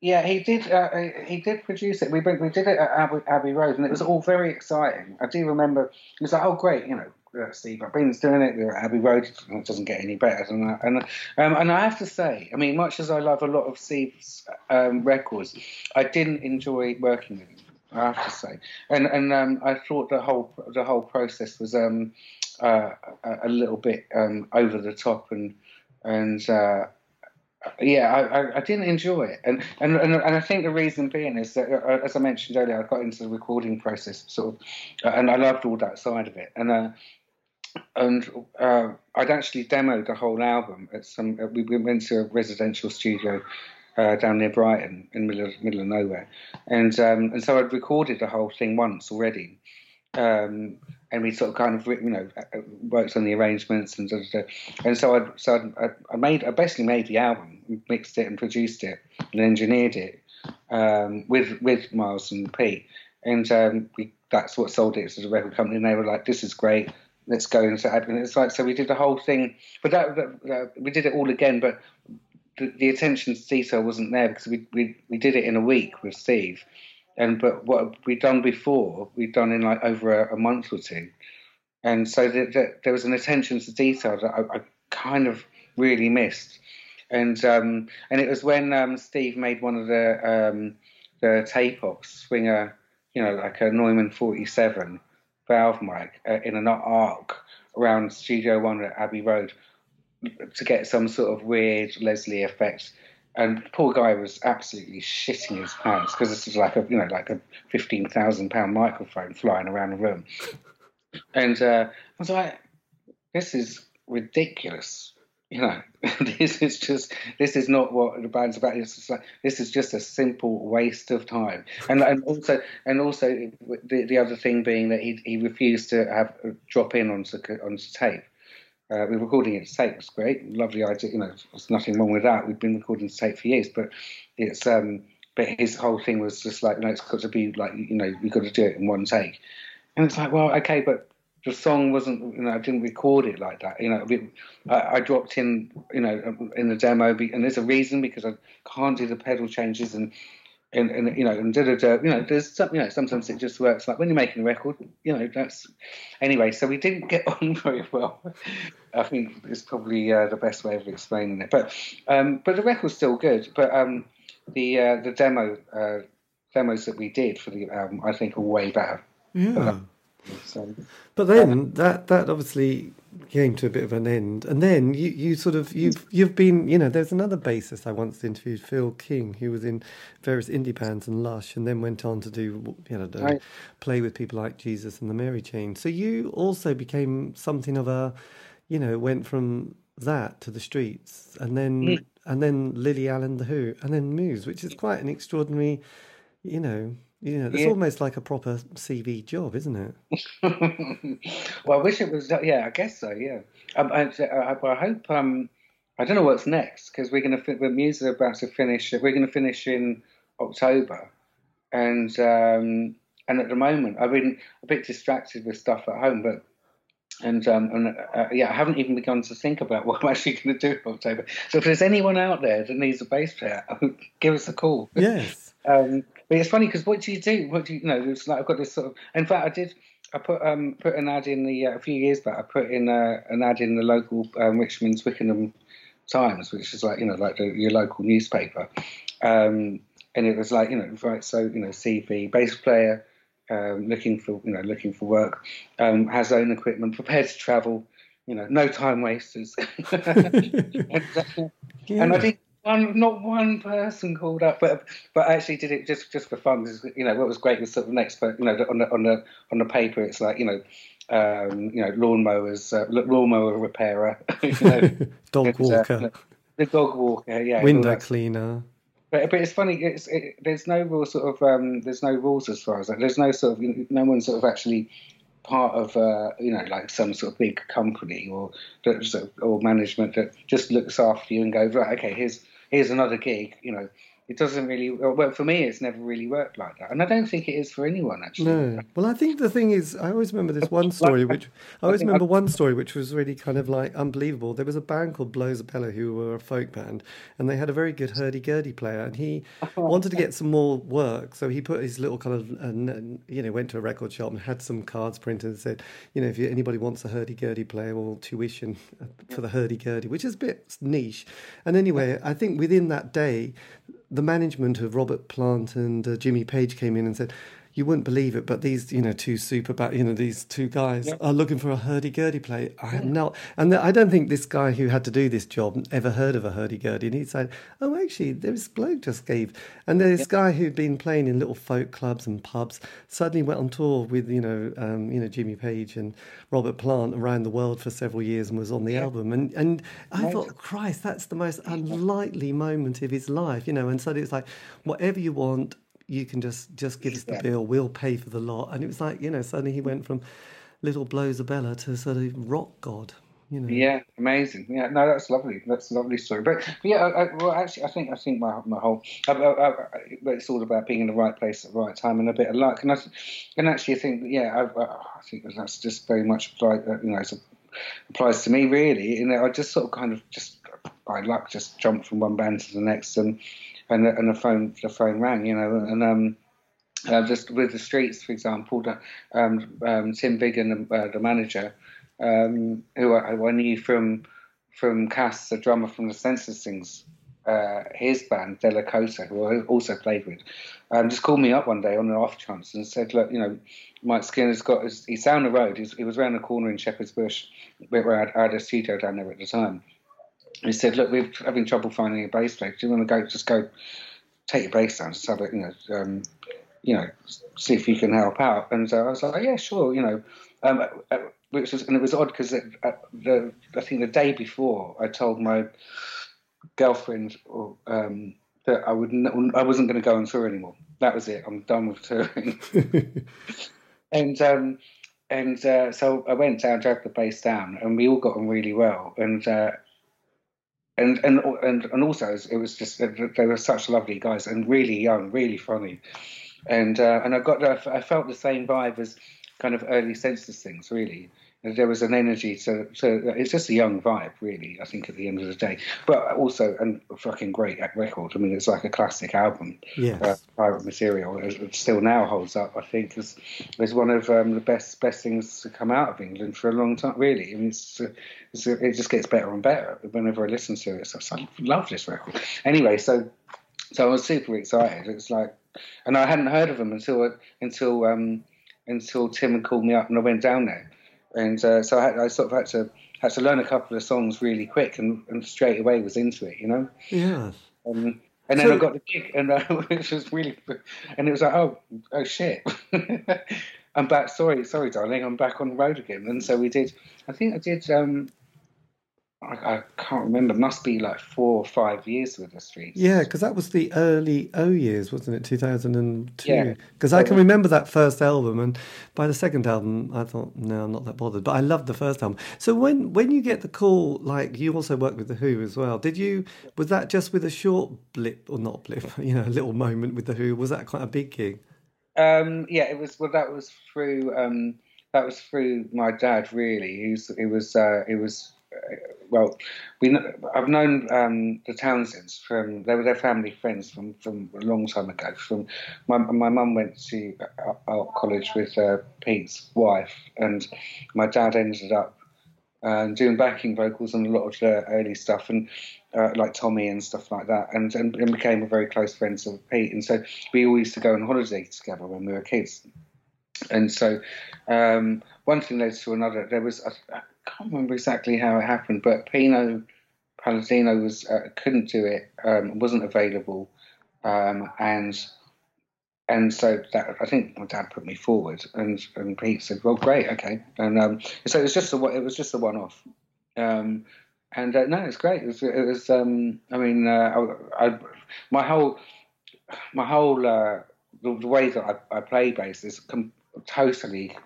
Yeah, he did. Uh, he did produce it. We we did it at Abbey, Abbey Road, and it was all very exciting. I do remember. It was like, oh, great, you know, uh, Steve Albini's doing it. We were at Abbey Road. It doesn't get any better than that. And um, and I have to say, I mean, much as I love a lot of Steve's um, records, I didn't enjoy working with him. I have to say, and and um, I thought the whole the whole process was um, uh, a, little bit um, over the top and and uh, yeah, I, I, didn't enjoy it, and, and and and I think the reason being is that, uh, as I mentioned earlier, I got into the recording process, sort of, uh, and I loved all that side of it, and uh, and uh, I'd actually demoed the whole album at some. Uh, we went to a residential studio uh, down near Brighton, in middle of, middle of nowhere, and um, and so I'd recorded the whole thing once already, um, and we sort of kind of you know uh, worked on the arrangements and da, da, da. and so I so I, I, made I basically made the album, mixed it and produced it and engineered it um, with with Miles and Pete, and um, we, that's what sold it to the record company. And they were like, "This is great." Let's go. And it's like so we did the whole thing, but that, that, we did it all again. But the, the attention to detail wasn't there because we, we we did it in a week with Steve, and but what we'd done before, we'd done in like over a, a month or two, and so the, the, there was an attention to detail that I, I kind of really missed, and um, and it was when um, Steve made one of the um, the tape ops swinger, you know, like a Neumann forty seven valve mic uh, in an arc around Studio One at Abbey Road to get some sort of weird Leslie effect and poor guy was absolutely shitting his pants because this is like a you know like a fifteen thousand pound microphone flying around the room, and uh, I was like, this is ridiculous. You know, this is just this is not what the band's about. It's like this is just a simple waste of time, and and also and also the the other thing being that he he refused to have drop in onto onto tape. Uh, we're recording it tape. It's great, lovely idea. You know, there's nothing wrong with that. We've been recording tape for years, but it's um, but his whole thing was just like, know, it's got to be like, you know, we've got to do it in one take. And it's like, well, okay, but the song wasn't, you know, I didn't record it like that. You know, I, I dropped in, you know, in the demo, and there's a reason because I can't do the pedal changes and and, and you know, and da, da, da, you know, there's some, you know, sometimes it just works. Like when you're making a record, you know, that's anyway. So we didn't get on very well. I think it's probably uh, the best way of explaining it. But um, but the record's still good. But um, the uh, the demo uh, demos that we did for the album, I think, are way better. Yeah. So, but then that that obviously came to a bit of an end, and then you, you sort of you've you've been you know there's another bassist I once interviewed Phil King who was in various indie bands and Lush, and then went on to do you know right. play with people like Jesus and the Mary Chain. So you also became something of a you know went from that to the streets, and then mm. and then Lily Allen the Who, and then Muse, which is quite an extraordinary you know yeah, it's yeah. almost like a proper CV job, isn't it? well, I wish it was. Yeah, I guess so. Yeah, um, I, I, I, hope. Um, I don't know what's next because we're going to. The Muse are about to finish. We're going to finish in October, and um, and at the moment I've been a bit distracted with stuff at home, but and um, and uh, yeah, I haven't even begun to think about what I'm actually going to do in October. So if there's anyone out there that needs a bass player, give us a call. Yes. um, but it's funny because what do you do? What do you, you know? It's like I've got this sort of. In fact, I did. I put um put an ad in the uh, a few years back. I put in uh, an ad in the local um, Richmond Twickenham Times, which is like you know like the, your local newspaper. Um, and it was like you know right so you know CV bass player um, looking for you know looking for work um, has own equipment prepared to travel you know no time wasters and, uh, yeah. and I think one, not one person called up, but but I actually did it just just for fun. You know, what was great was sort of next, you know, on the on the on the paper, it's like you know, um, you know, lawnmowers, uh, lawnmower repairer, you know, dog and, uh, walker, uh, the dog walker, yeah, window cleaner. But, but it's funny. It's it, there's no real sort of um, there's no rules as far as that. There's no sort of no one sort of actually part of uh, you know like some sort of big company or or management that just looks after you and goes right okay here's here's another gig, you know, it doesn't really well for me it's never really worked like that. And i don't think it is for anyone actually. No. Well i think the thing is i always remember this one story which i always remember one story which was really kind of like unbelievable. There was a band called Blows-A-Bellow who were a folk band and they had a very good hurdy-gurdy player and he wanted to get some more work so he put his little kind of uh, you know went to a record shop and had some cards printed and said you know if anybody wants a hurdy-gurdy player or tuition for the hurdy-gurdy which is a bit niche. And anyway i think within that day the management of Robert Plant and uh, Jimmy Page came in and said, you wouldn't believe it, but these, you know, two super, back, you know, these two guys are looking for a hurdy-gurdy play. I have not, and I don't think this guy who had to do this job ever heard of a hurdy-gurdy. And he said, "Oh, actually, this bloke just gave." And this guy who'd been playing in little folk clubs and pubs suddenly went on tour with, you know, um, you know, Jimmy Page and Robert Plant around the world for several years and was on the yeah. album. And and I thought, Christ, that's the most unlikely moment of his life, you know. And suddenly it's like, whatever you want, you can just just give us the yeah. bill, we'll pay for the lot. And it was like, you know, suddenly he went from little Blows-A-Bellow to sort of rock god. You know. Yeah, amazing. Yeah, no, that's lovely. That's a lovely story. But, yeah, I, I, well, actually, I think I think my my whole I, it's all about being in the right place at the right time and a bit of luck. And I and actually, I think yeah, I, I think that's just very much applied. Uh, you know, it applies to me really. You know, I just sort of kind of just by luck just jumped from one band to the next and and the, and the phone the phone rang, you know, and um, uh, just with the streets, for example, the, um, um, Tim Vigon, uh, the manager, um, who I, I, knew from from Cass, the drummer from the Senseless Things, uh, his band Cosa, who I also played with, um, just called me up one day on an off chance and said, "Look, you know, Mike Skinner's got his, he's down the road. He's, he was around the corner in Shepherd's Bush, where I had, I had a studio down there at the time." He said, "Look, we're having trouble finding a bass player. Do you want to go? Just go, take your bass down, just have it, you know, um, you know, see if you can help out." And so I was like, "Yeah, sure," you know. Um, uh, uh which was, and it was odd because uh, the I think the day before I told my girlfriend um, that I would I wasn't going to go on tour anymore. That was it. I'm done with touring. and um, and uh, so I went down, dragged the bass down, and we all got on really well. And uh, and and and and also it was just they were such lovely guys and really young, really funny, and uh, and I got I felt the same vibe as kind of early Senseless Things really there was an energy so to it's just a young vibe really i think at the end of the day. But also and a fucking great record. I mean it's like a classic album. Yes. Uh, pirate material it still now holds up i think as, as one of um, the best best things to come out of england for a long time really. I mean, it's, it's, it just gets better and better whenever i listen to it. So i love this record. Anyway so so i was super excited. It's like and i hadn't heard of them until until um until tim had called me up and i went down there and uh, so I, had, I, sort of had to had to learn a couple of songs really quick, and, and straight away was into it, you know. Yeah. Um, and then so, I got the gig, and uh, which was really, and it was like, oh, oh shit, I'm back. Sorry, sorry, darling, I'm back on the road again. And so we did. I think I did. Um, I, I, can't remember. Must be like four or five years with the Streets. Yeah, because that was the early O years, wasn't it? Two thousand and two. Because I can remember that first album, and by the second album, I thought, no, I'm not that bothered. But I loved the first album. So when when you get the call, like you also worked with the Who as well. Did you? Was that just with a short blip or not blip? You know, a little moment with the Who. Was that quite a big gig? Um, yeah, it was. Well, that was through. Um, that was through my dad. Really, was. It was. Uh, it was well, we I've known um, the Townshends from they were their family friends from, from a long time ago. From my my mum went to art college with uh, Pete's wife, and my dad ended up uh, doing backing vocals on a lot of the early stuff, and uh, like Tommy and stuff like that, and, and, and became a very close friends of Pete. And so we all used to go on holiday together when we were kids. And so um, one thing led to another. There was a, can't remember exactly how it happened, but Pino Palladino was uh, couldn't do it, um, wasn't available, um, and and so that I think my dad put me forward, and and Pete said, "Well, great, okay," and um, so it was just a it was just a one off, um, and uh, no, it's great. It was, it was um, I mean, uh, I, I, my whole my whole uh, the, the, way that I, I play bass is com- totally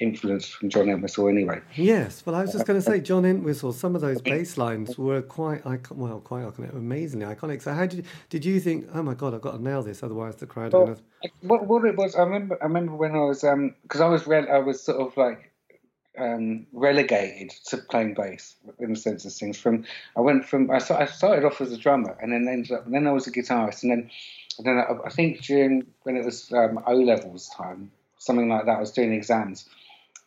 um, influenced from John Entwistle anyway. Yes, well, I was just going to say, John Entwistle. Some of those bass lines were quite icon- well, quite iconic, amazingly iconic. So, how did did you think? Oh my god, I've got to nail this, otherwise the crowd Well, to. what, what it was, I remember. I remember when I was because I was re- I was sort of like um, relegated to playing bass in the Senseless Things. From I went from I, I started off as a drummer and then ended up then I was a guitarist and then and then I, I think during when it was um, O levels time something like that I was doing exams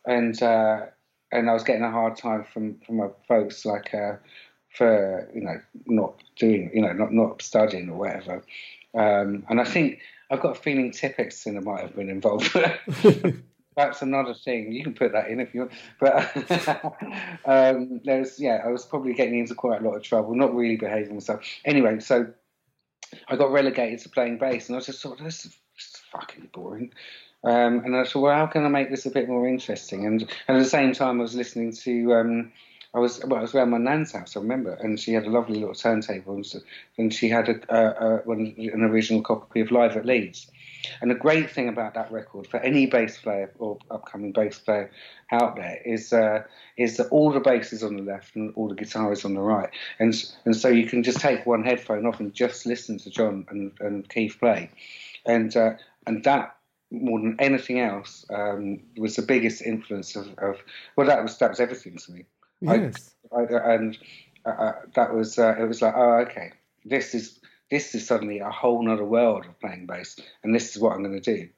and uh, and I was getting a hard time from from my folks like uh, for you know not doing you know not not studying or whatever um, and I think I've got a feeling Tipp-Ex might have been involved. That's another thing. You can put that in if you want. But um, there's, yeah, I was probably getting into quite a lot of trouble, not really behaving myself. Anyway, so I got relegated to playing bass, and I was just thought, this is fucking boring. Um, and I thought, well, how can I make this a bit more interesting? And, and at the same time, I was listening to, um, I was, well, I was around my nan's house, I remember, and she had a lovely little turntable, and, and she had a, a, a, an original copy of Live at Leeds. And the great thing about that record for any bass player or upcoming bass player out there is uh, is that all the bass is on the left and all the guitar is on the right, and and so you can just take one headphone off and just listen to John and, and Keith play, and uh, and that more than anything else um, was the biggest influence of, of well that was that was everything to me. Yes. I, and uh, uh, that was uh, it was like oh okay this is this is suddenly a whole nother world of playing bass and this is what I'm going to do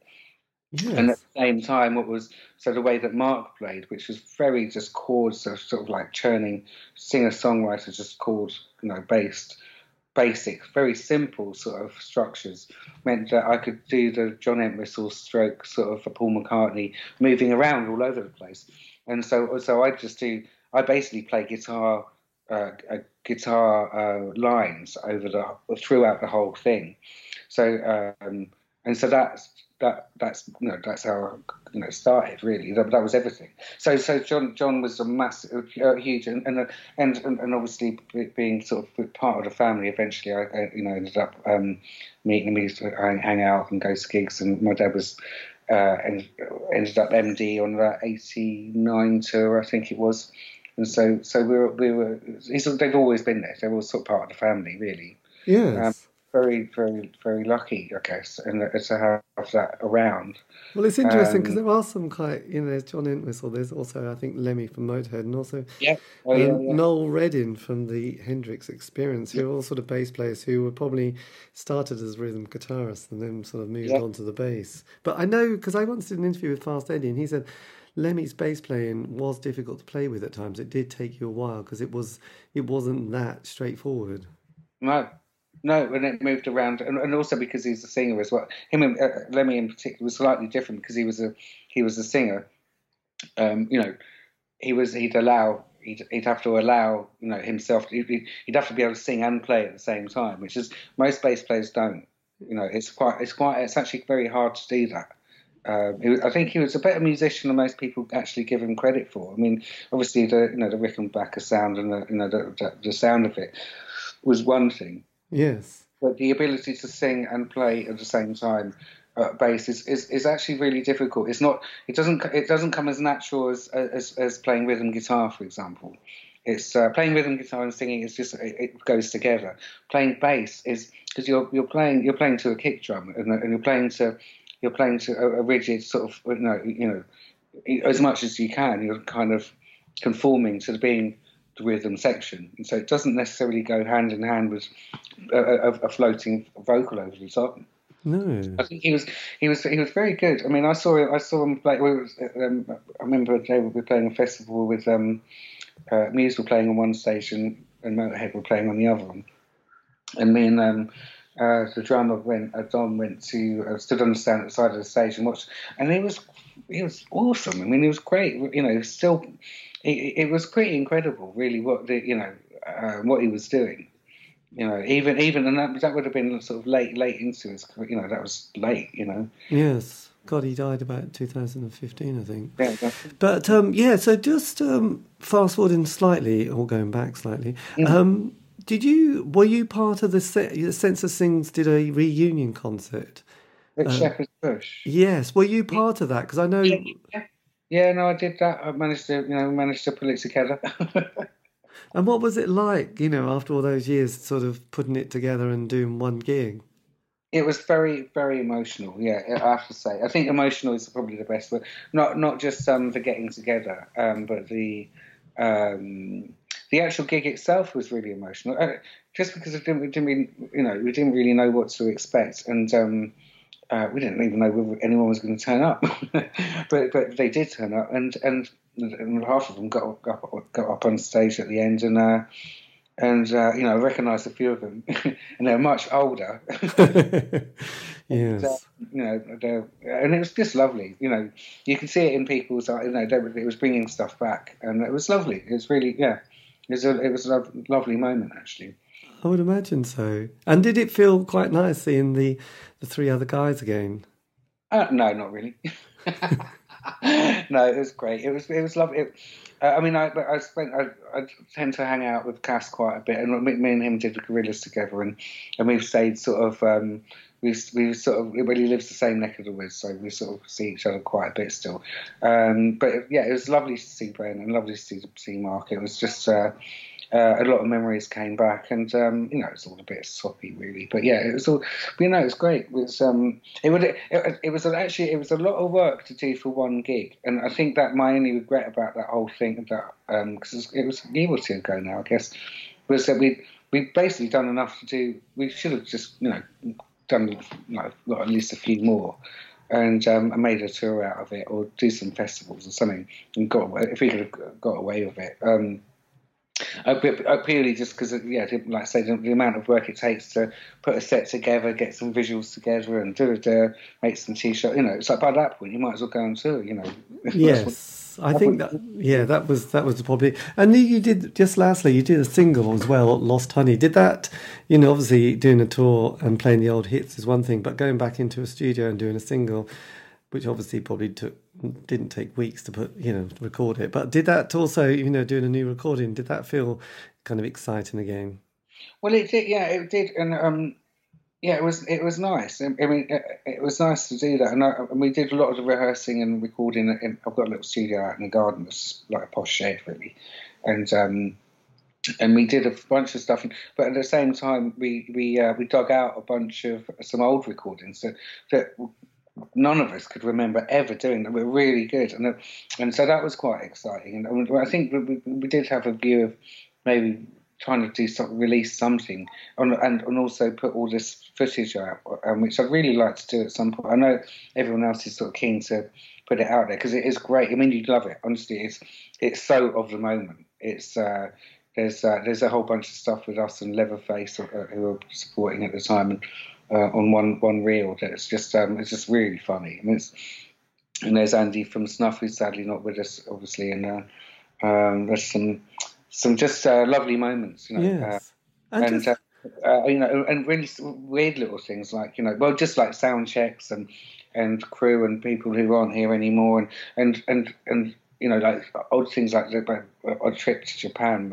Yes. and at the same time what was so the way that Mark played which was very just chords so sort of like churning singer songwriter just chords you know based basic very simple sort of structures meant that I could do the John Entwistle stroke sort of for Paul McCartney moving around all over the place and so so I just do I basically play guitar uh, uh, guitar uh, lines over the throughout the whole thing. So um, and so that's that that's you know that's how you know it started really. That, that was everything. So so John John was a massive, uh, huge, and and, and and obviously being sort of part of the family. Eventually, I, I you know ended up um, meeting him. We hang, hang out and go to gigs, and my dad was. Uh, and ended up MD on the '89 tour, I think it was, and so so we were we were. He's, they've always been there. They were all sort of part of the family, really. Yes. Very very very lucky, I guess, and to have that around. well, it's interesting because um, there are some quite, you know, there's John Entwistle. There's also, I think, Lemmy from Motorhead, and also Yeah, oh, yeah, um, yeah. Noel Redding from the Hendrix Experience, who are all sort of bass players who were probably started as rhythm guitarists and then sort of moved on to the bass. But I know because I once did an interview with Fast Eddie, and he said Lemmy's bass playing was difficult to play with at times. It did take you a while because it was it wasn't that straightforward. No, no, and it moved around, and, and also because he's a singer as well. Him, and, uh, Lemmy in particular, was slightly different because he was a he was a singer. Um, you know, he was he'd allow he'd, he'd have to allow you know himself. He'd, he'd have to be able to sing and play at the same time, which is most bass players don't. You know, it's quite it's quite it's actually very hard to do that. Um, was- I think he was a better musician than most people actually give him credit for. I mean, obviously the you know the Rickenbacker sound and the you know the, the, the sound of it was one thing, Yes. but the ability to sing and play at the same time uh, bass is, is, is actually really difficult. It's not. It doesn't. It doesn't come as natural as as, as playing rhythm guitar, for example. It's uh, playing rhythm guitar and singing is just it, it goes together. Playing bass is because you're you're playing you're playing to a kick drum and, and you're playing to you're playing to a, a rigid sort of you know you know as much as you can. You're kind of conforming to being the rhythm section, and so it doesn't necessarily go hand in hand with a, a, a floating vocal over the top. No. I think he was he was he was very good. I mean, I saw I saw him play. We was, um, I remember they were playing a festival with um, uh, Muse were playing on one station and Motorhead were playing on the other one. And me and um, uh, the drummer went, uh, Dom went to uh, stood on the stand at the side of the stage and watched, and he was he was awesome. I mean, he was great. You know, still, it, it was pretty incredible, really. What the you know uh, what he was doing. You know, even even and that that would have been sort of late late into his career, you know that was late. You know, Yes. God, he died about 2015, I think. yeah, But um, yeah, so just um, fast forwarding slightly, or going back slightly. Um, did you were you part of the se- Senseless Things did a reunion concert? Rick Shepherd's Bush. Yes, were you part of that? Because I know. Yeah, Yeah, no, I did that. I managed to, you know, managed to pull it together. and what was it like, you know, after all those years, sort of putting it together and doing one gig? It was very, very emotional. Yeah, I have to say. I think emotional is probably the best word. Not not just um, the getting together, um, but the um, the actual gig itself was really emotional. Uh, just because it didn't, we didn't really, you know, we didn't really know what to expect, and um, uh, we didn't even know whether anyone was going to turn up. but but they did turn up, and and, and half of them got got, got up on stage at the end, and. Uh, and uh, you know, I recognised a few of them, and they're much older. yes. And, uh, you know, and it was just lovely. You know, you can see it in people's. You know, it was bringing stuff back, and it was lovely. It was really, yeah, it was a, it was a lovely moment actually. I would imagine so. And did it feel quite nice seeing the the three other guys again? Uh, no, not really. no, it was great. It was it was lovely. It, uh, I mean, I, I spent I, I, tend to hang out with Cass quite a bit, and me and him did the Gorillaz together, and and we've stayed sort of. Um, we we sort of well, he lives the same neck of the woods, so we sort of see each other quite a bit still. Um, but yeah, it was lovely to see Ben and lovely to see, see Mark. It was just. Uh, uh, a lot of memories came back, and um, you know it's all a bit soppy, really. But yeah, it was all. You know, it was great. It was um, it would it, it was actually it was a lot of work to do for one gig, and I think that my only regret about that whole thing that because um, it was a year or two ago now, I guess, was that we we basically done enough to do. We should have just you know done know, got at least a few more and um, I made a tour out of it, or do some festivals or something, and got away, if we could have got away with it. Um, Uh, uh, purely just because, yeah, like I say, the, the, amount of work it takes to put a set together, get some visuals together, and do it, make some t-shirts. You know, it's like by that point you might as well go on tour. You know. Yes, I think that. Yeah, that was that was the probably. And you did just lastly, you did a single as well, "Lost Honey." Did that? You know, obviously doing a tour and playing the old hits is one thing, but going back into a studio and doing a single which obviously probably took didn't take weeks to put you know record it. But did that also you know doing a new recording? Did that feel kind of exciting again? Well, it did. Yeah, it did, and um, yeah, it was it was nice. I mean, it, it was nice to do that, and, I, and, we did a lot of rehearsing and recording. In, I've got a little studio out in the garden. It's like a posh shed, really, and. Um, and we did a bunch of stuff, but at the same time, we we uh, we dug out a bunch of some old recordings that that none of us could remember ever doing that were really good, and and so that was quite exciting. And I think we, we did have a view of maybe trying to do something, release something, and, and and also put all this footage out, um, which I'd really like to do at some point. I know everyone else is sort of keen to put it out there because it is great. I mean, you'd love it. Honestly, it's it's so of the moment. It's uh, there's uh, there's a whole bunch of stuff with us and Leatherface uh, who were supporting at the time, and uh, on one one reel. It's just um, it's just really funny. I mean, and there's Andy from Snuff, who's sadly not with us, obviously, and uh, um, there's some some just uh, lovely moments, you know. Yes. Uh, and, and just... Uh, uh, you know, and really weird little things like you know, well, just like sound checks and and crew and people who aren't here anymore, and and and and you know, like odd things like the odd trip to Japan.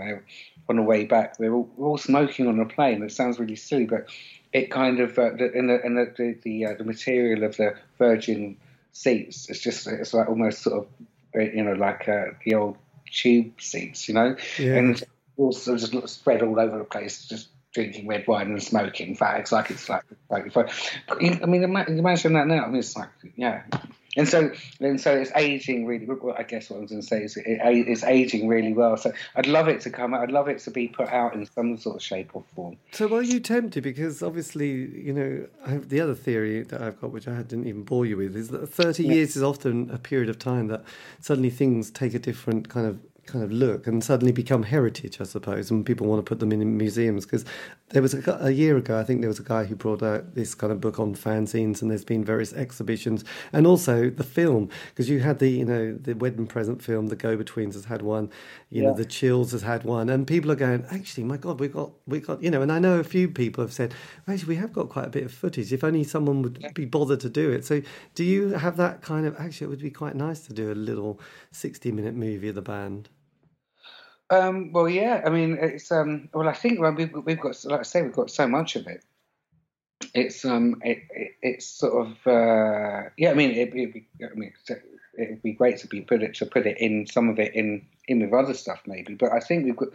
on the way back, we are all, all smoking on a plane. It sounds really silly, but it kind of uh, the, in the in the the, the, uh, the, material of the Virgin seats. It's just it's like almost sort of uh, you know like uh, the old tube seats, you know, yeah. and also just spread all over the place, just drinking red wine and smoking fags like it's like like. I mean, imagine that now. I mean, it's like yeah, and so and so it's aging really. Well, I guess what I was going to say is it, it's aging really well. So I'd love it to come out. I'd love it to be put out in some sort of shape or form. So are you tempted? Because obviously, you know, the other theory that I've got, which I didn't even bore you with, is that thirty yeah. years is often a period of time that suddenly things take a different kind of kind of look and suddenly become heritage, I suppose, and people want to put them in museums. Because there was a, a, year ago, I think there was a guy who brought out this kind of book on fanzines, and there's been various exhibitions, and also the film, because you had the you know the wedding present film, The Go Betweens has had one, you yeah. know the Chills has had one, and people are going, actually, my God, we got we got you know, and I know a few people have said, actually, we have got quite a bit of footage. If only someone would be bothered to do it. So, do you have that kind of? Actually, it would be quite nice to do a little sixty-minute movie of the band. Um, well, yeah. I mean, it's um, well. I think well, we've we've got like I say, we've got so much of it. It's um, it, it it's sort of uh, yeah. I mean, it, it, I mean, it would be great to be put it to put it in some of it in in with other stuff maybe. But I think we've got.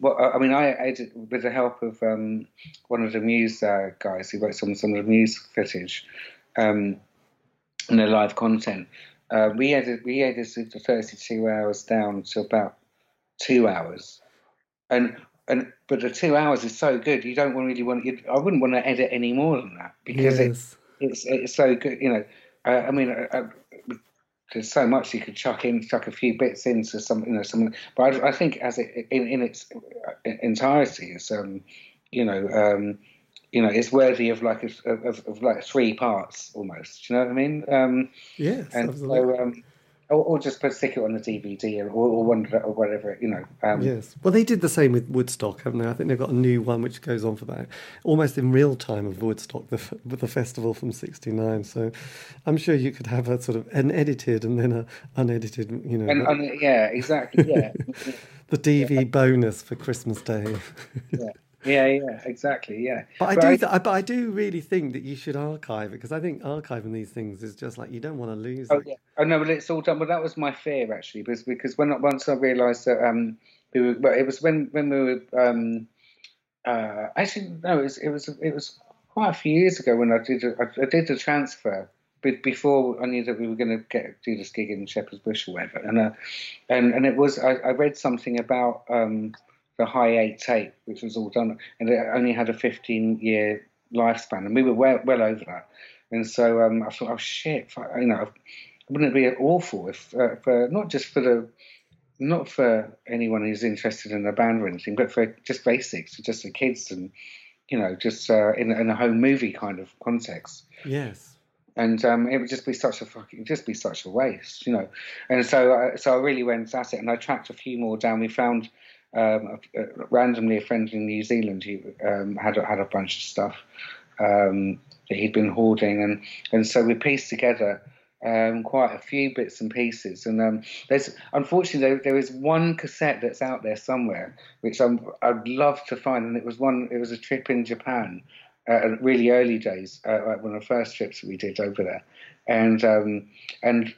Well, I mean, I edited with the help of um, one of the Muse uh, guys who works on some of the Muse footage um, and the live content. Uh, we edited we edited the 32 hours down to about two hours, and and but the two hours is so good. You don't really want. I wouldn't want to edit any more than that because yes. it, it's it's so good. You know, uh, I mean, uh, uh there's so much you could chuck in, chuck a few bits into some, you know, some. But I, I think as it in, in its uh, entirety, it's um, you know, um, you know, it's worthy of like a, of, of like three parts almost. Do you know what I mean? Um, yes, and absolutely. so um, or, or just put stick it on the DVD or, or, one, or whatever, you know. Um, yes. Well, they did the same with Woodstock, haven't they? I think they've got a new one which goes on for that almost in real time of Woodstock, the with the festival from '69. So, I'm sure you could have a sort of an edited and then a unedited, you know. And, and yeah, exactly. Yeah. the DV yeah. bonus for Christmas Day. yeah. Yeah, yeah, exactly, yeah. But I do, th- I, but I do really think that you should archive it because I think archiving these things is just like you don't want to lose. Oh it. yeah, oh no, but it's all done. Well, that was my fear actually, because because when once I realised that um we were, well, it was when when we were um uh actually no, it was it was it was quite a few years ago when I did a, I, I did the transfer before I knew that we were going to get do this gig in Shepherd's Bush or whatever, and uh, and and it was I, I read something about um, the Hi8 tape, which was all done, and it only had a 15 year lifespan, and we were well, well over that. And so um, I thought, oh shit, you know, wouldn't it be awful if, uh, for not just for the, not for anyone who's interested in the band or anything, but for just basics, just the kids and, you know, just uh, in, in a home movie kind of context. Yes and um, it would just be such a fucking just be such a waste, you know. And so, uh, so I really went at it, and I tracked a few more down. We found um, randomly a friend in New Zealand who um, had had a bunch of stuff um, that he'd been hoarding, and and so we pieced together um, quite a few bits and pieces. And um, there's unfortunately there, there is one cassette that's out there somewhere which i would love to find, and it was one. It was a trip in Japan. Uh, really early days, uh, one of the first trips we did over there, and um, and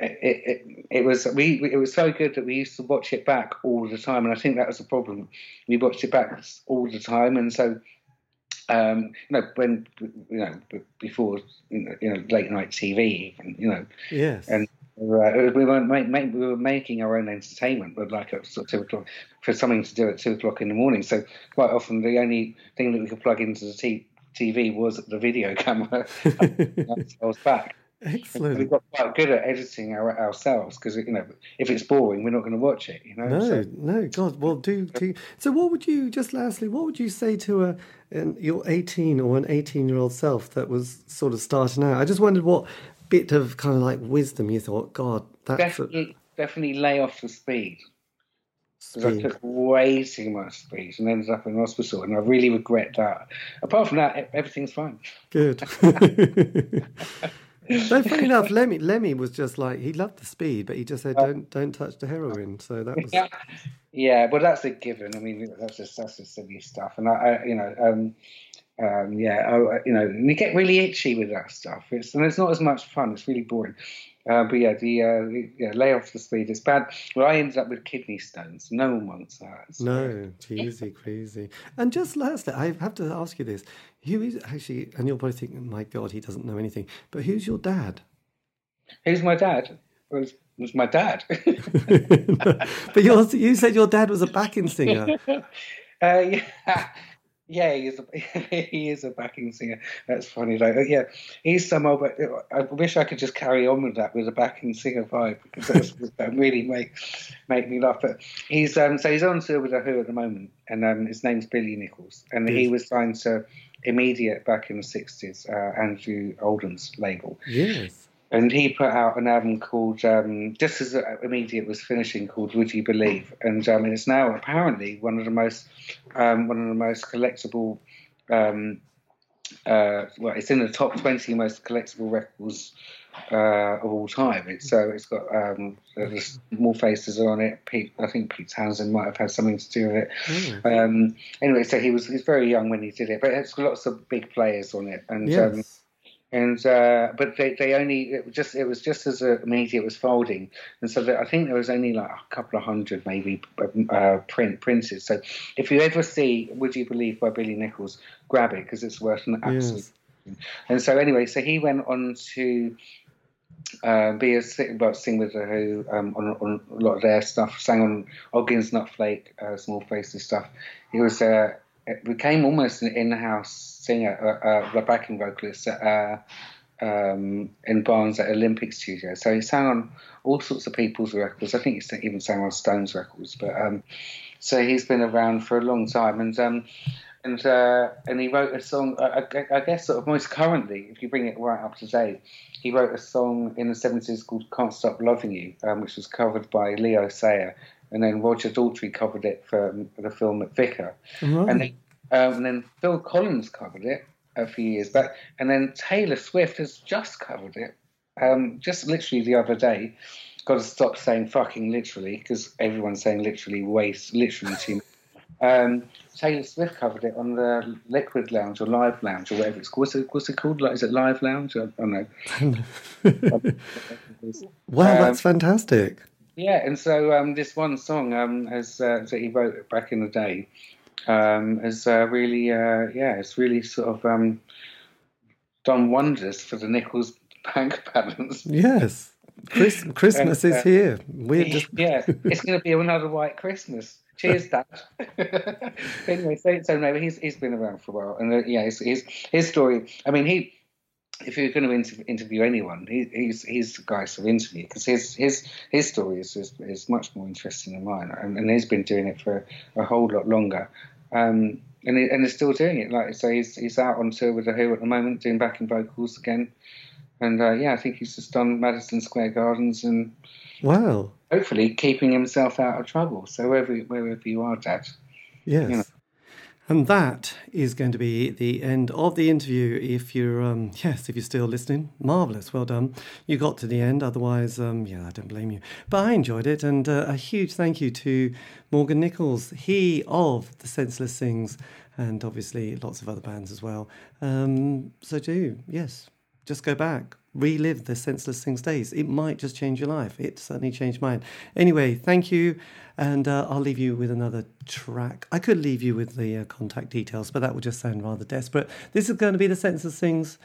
it, it, it, was we it was so good that we used to watch it back all the time, and I think that was a problem. We watched it back all the time, and so um, you know when you know before you know, late night TV, even, you know, yes, and uh, we were make, make, we were making our own entertainment, but like at sort of two o'clock for something to do at two o'clock in the morning. So quite often the only thing that we could plug into the t- TV was the video camera. I was back. Excellent. We've got quite good at editing our, ourselves because you know if it's boring, we're not going to watch it. You know. No, so. no, God. Well, do do. So, what would you just lastly? What would you say to a an, your eighteen or an eighteen year old self that was sort of starting out? I just wondered what bit of kind of like wisdom you thought. God, that's definitely a... definitely lay off the speed. Because I took way too much speed and ended up in hospital, and I really regret that. Apart from that, everything's fine. Good. no, funny enough, Lemmy Lemmy was just like he loved the speed, but he just said, uh, "Don't don't touch the heroin." So that was yeah, yeah. But that's a given. I mean, that's just that's just silly stuff, and I, I you know, um, um, yeah, I, you know, and you get really itchy with that stuff. It's and it's not as much fun. It's really boring. Uh, but yeah, the, uh, the yeah, lay off the speed. It's bad. Well, I ended up with kidney stones. No one wants that. So. No, crazy, crazy. And just lastly, I have to ask you this: Who is actually? And you'll probably think, "My God, he doesn't know anything." But who's your dad? Who's my dad? Was was my dad? but you said your dad was a backing singer. Uh, yeah. Yeah, he is. A, he is a backing singer. That's funny. Like, yeah, he's some old. But I wish I could just carry on with that with a backing singer vibe because that really make make me laugh. But he's um so he's on tour with the Who at the moment, and um his name's Billy Nicholls, and yes. he was signed to Immediate back in the sixties, uh, Andrew Oldham's label. Yes and he put out an album called um, just as Immediate was finishing called Would You Believe, and um, it's now apparently one of the most um, one of the most collectible. Um, uh, well, it's in the top twenty most collectible records uh, of all time. It's so it's got um, more faces on it. Pete, I think Pete Townshend might have had something to do with it. Mm. Um, anyway, so he was he's very young when he did it, but it's got lots of big players on it, and yes and uh, but they, they only it was just it was just as Immediate was folding, and so I think there was only like a couple of hundred maybe uh, print printed. So if you ever see "Would You Believe" by Billy Nicholls, grab it because it's worth an absolute. Yes. And so anyway, so he went on to uh, be a well, sing with Who um, on, on, a lot of their stuff. Sang on Ogdens' Nutflake, uh, Small Faces stuff. He was uh, became almost an in-house singer, uh, uh, backing vocalist uh, um, in Barnes at Olympic Studio. So he sang on all sorts of people's records. I think he even sang on Stones records. But um, so he's been around for a long time, and um, and uh, and he wrote a song. I, I, guess sort of most currently, if you bring it right up to date, he wrote a song in the seventies called "Can't Stop Loving You," um, which was covered by Leo Sayer, and then Roger Daltrey covered it for the film McVicar, right. and then um, and then Phil Collins covered it a few years back, and then Taylor Swift has just covered it, um, just literally the other day. Got to stop saying fucking literally because everyone's saying literally waste literally too much. Um, Taylor Swift covered it on the Liquid Lounge or Live Lounge or whatever it's called. What's it, what's it called? Like, is it Live Lounge? I don't know. wow, um, that's fantastic. Yeah, and so um, this one song um, has, uh, that he wrote back in the day um, has uh, really, uh, yeah, it's really sort of um, done wonders for the Nicholls bank balance. Yes, Chris, Christmas and, is uh, here. We're just yeah, it's going to be another white Christmas. Cheers, Dad. anyway, so, so no, he's he's been around for a while, and uh, yeah, his, his his story. I mean, he if you're going to inter- interview anyone, he, he's he's the guy to interview because his his his story is, is, is much more interesting than mine, and, and, he's been doing it for a whole lot longer. Um, and he, and he's still doing it. Like I say, he's he's out on tour with the Who at the moment, doing backing vocals again. And uh, yeah, I think he's just done Madison Square Gardens and wow, hopefully keeping himself out of trouble. So wherever wherever you are, Dad, yes. You know, and that is going to be the end of the interview. If you're, um, yes, if you're still listening, marvelous, well done. You got to the end. Otherwise, um, yeah, I don't blame you. But I enjoyed it, and uh, a huge thank you to Morgan Nicholls, he of the Senseless Things, and obviously lots of other bands as well. Um, so do yes, just go back, relive the Senseless Things days. It might just change your life. It certainly changed mine. Anyway, thank you. And uh, I'll leave you with another track. I could leave you with the uh, contact details, but that would just sound rather desperate. This is going to be the Senseless Things.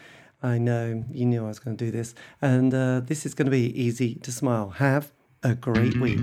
I know you knew I was going to do this. And uh, this is going to be easy to smile. Have a great week.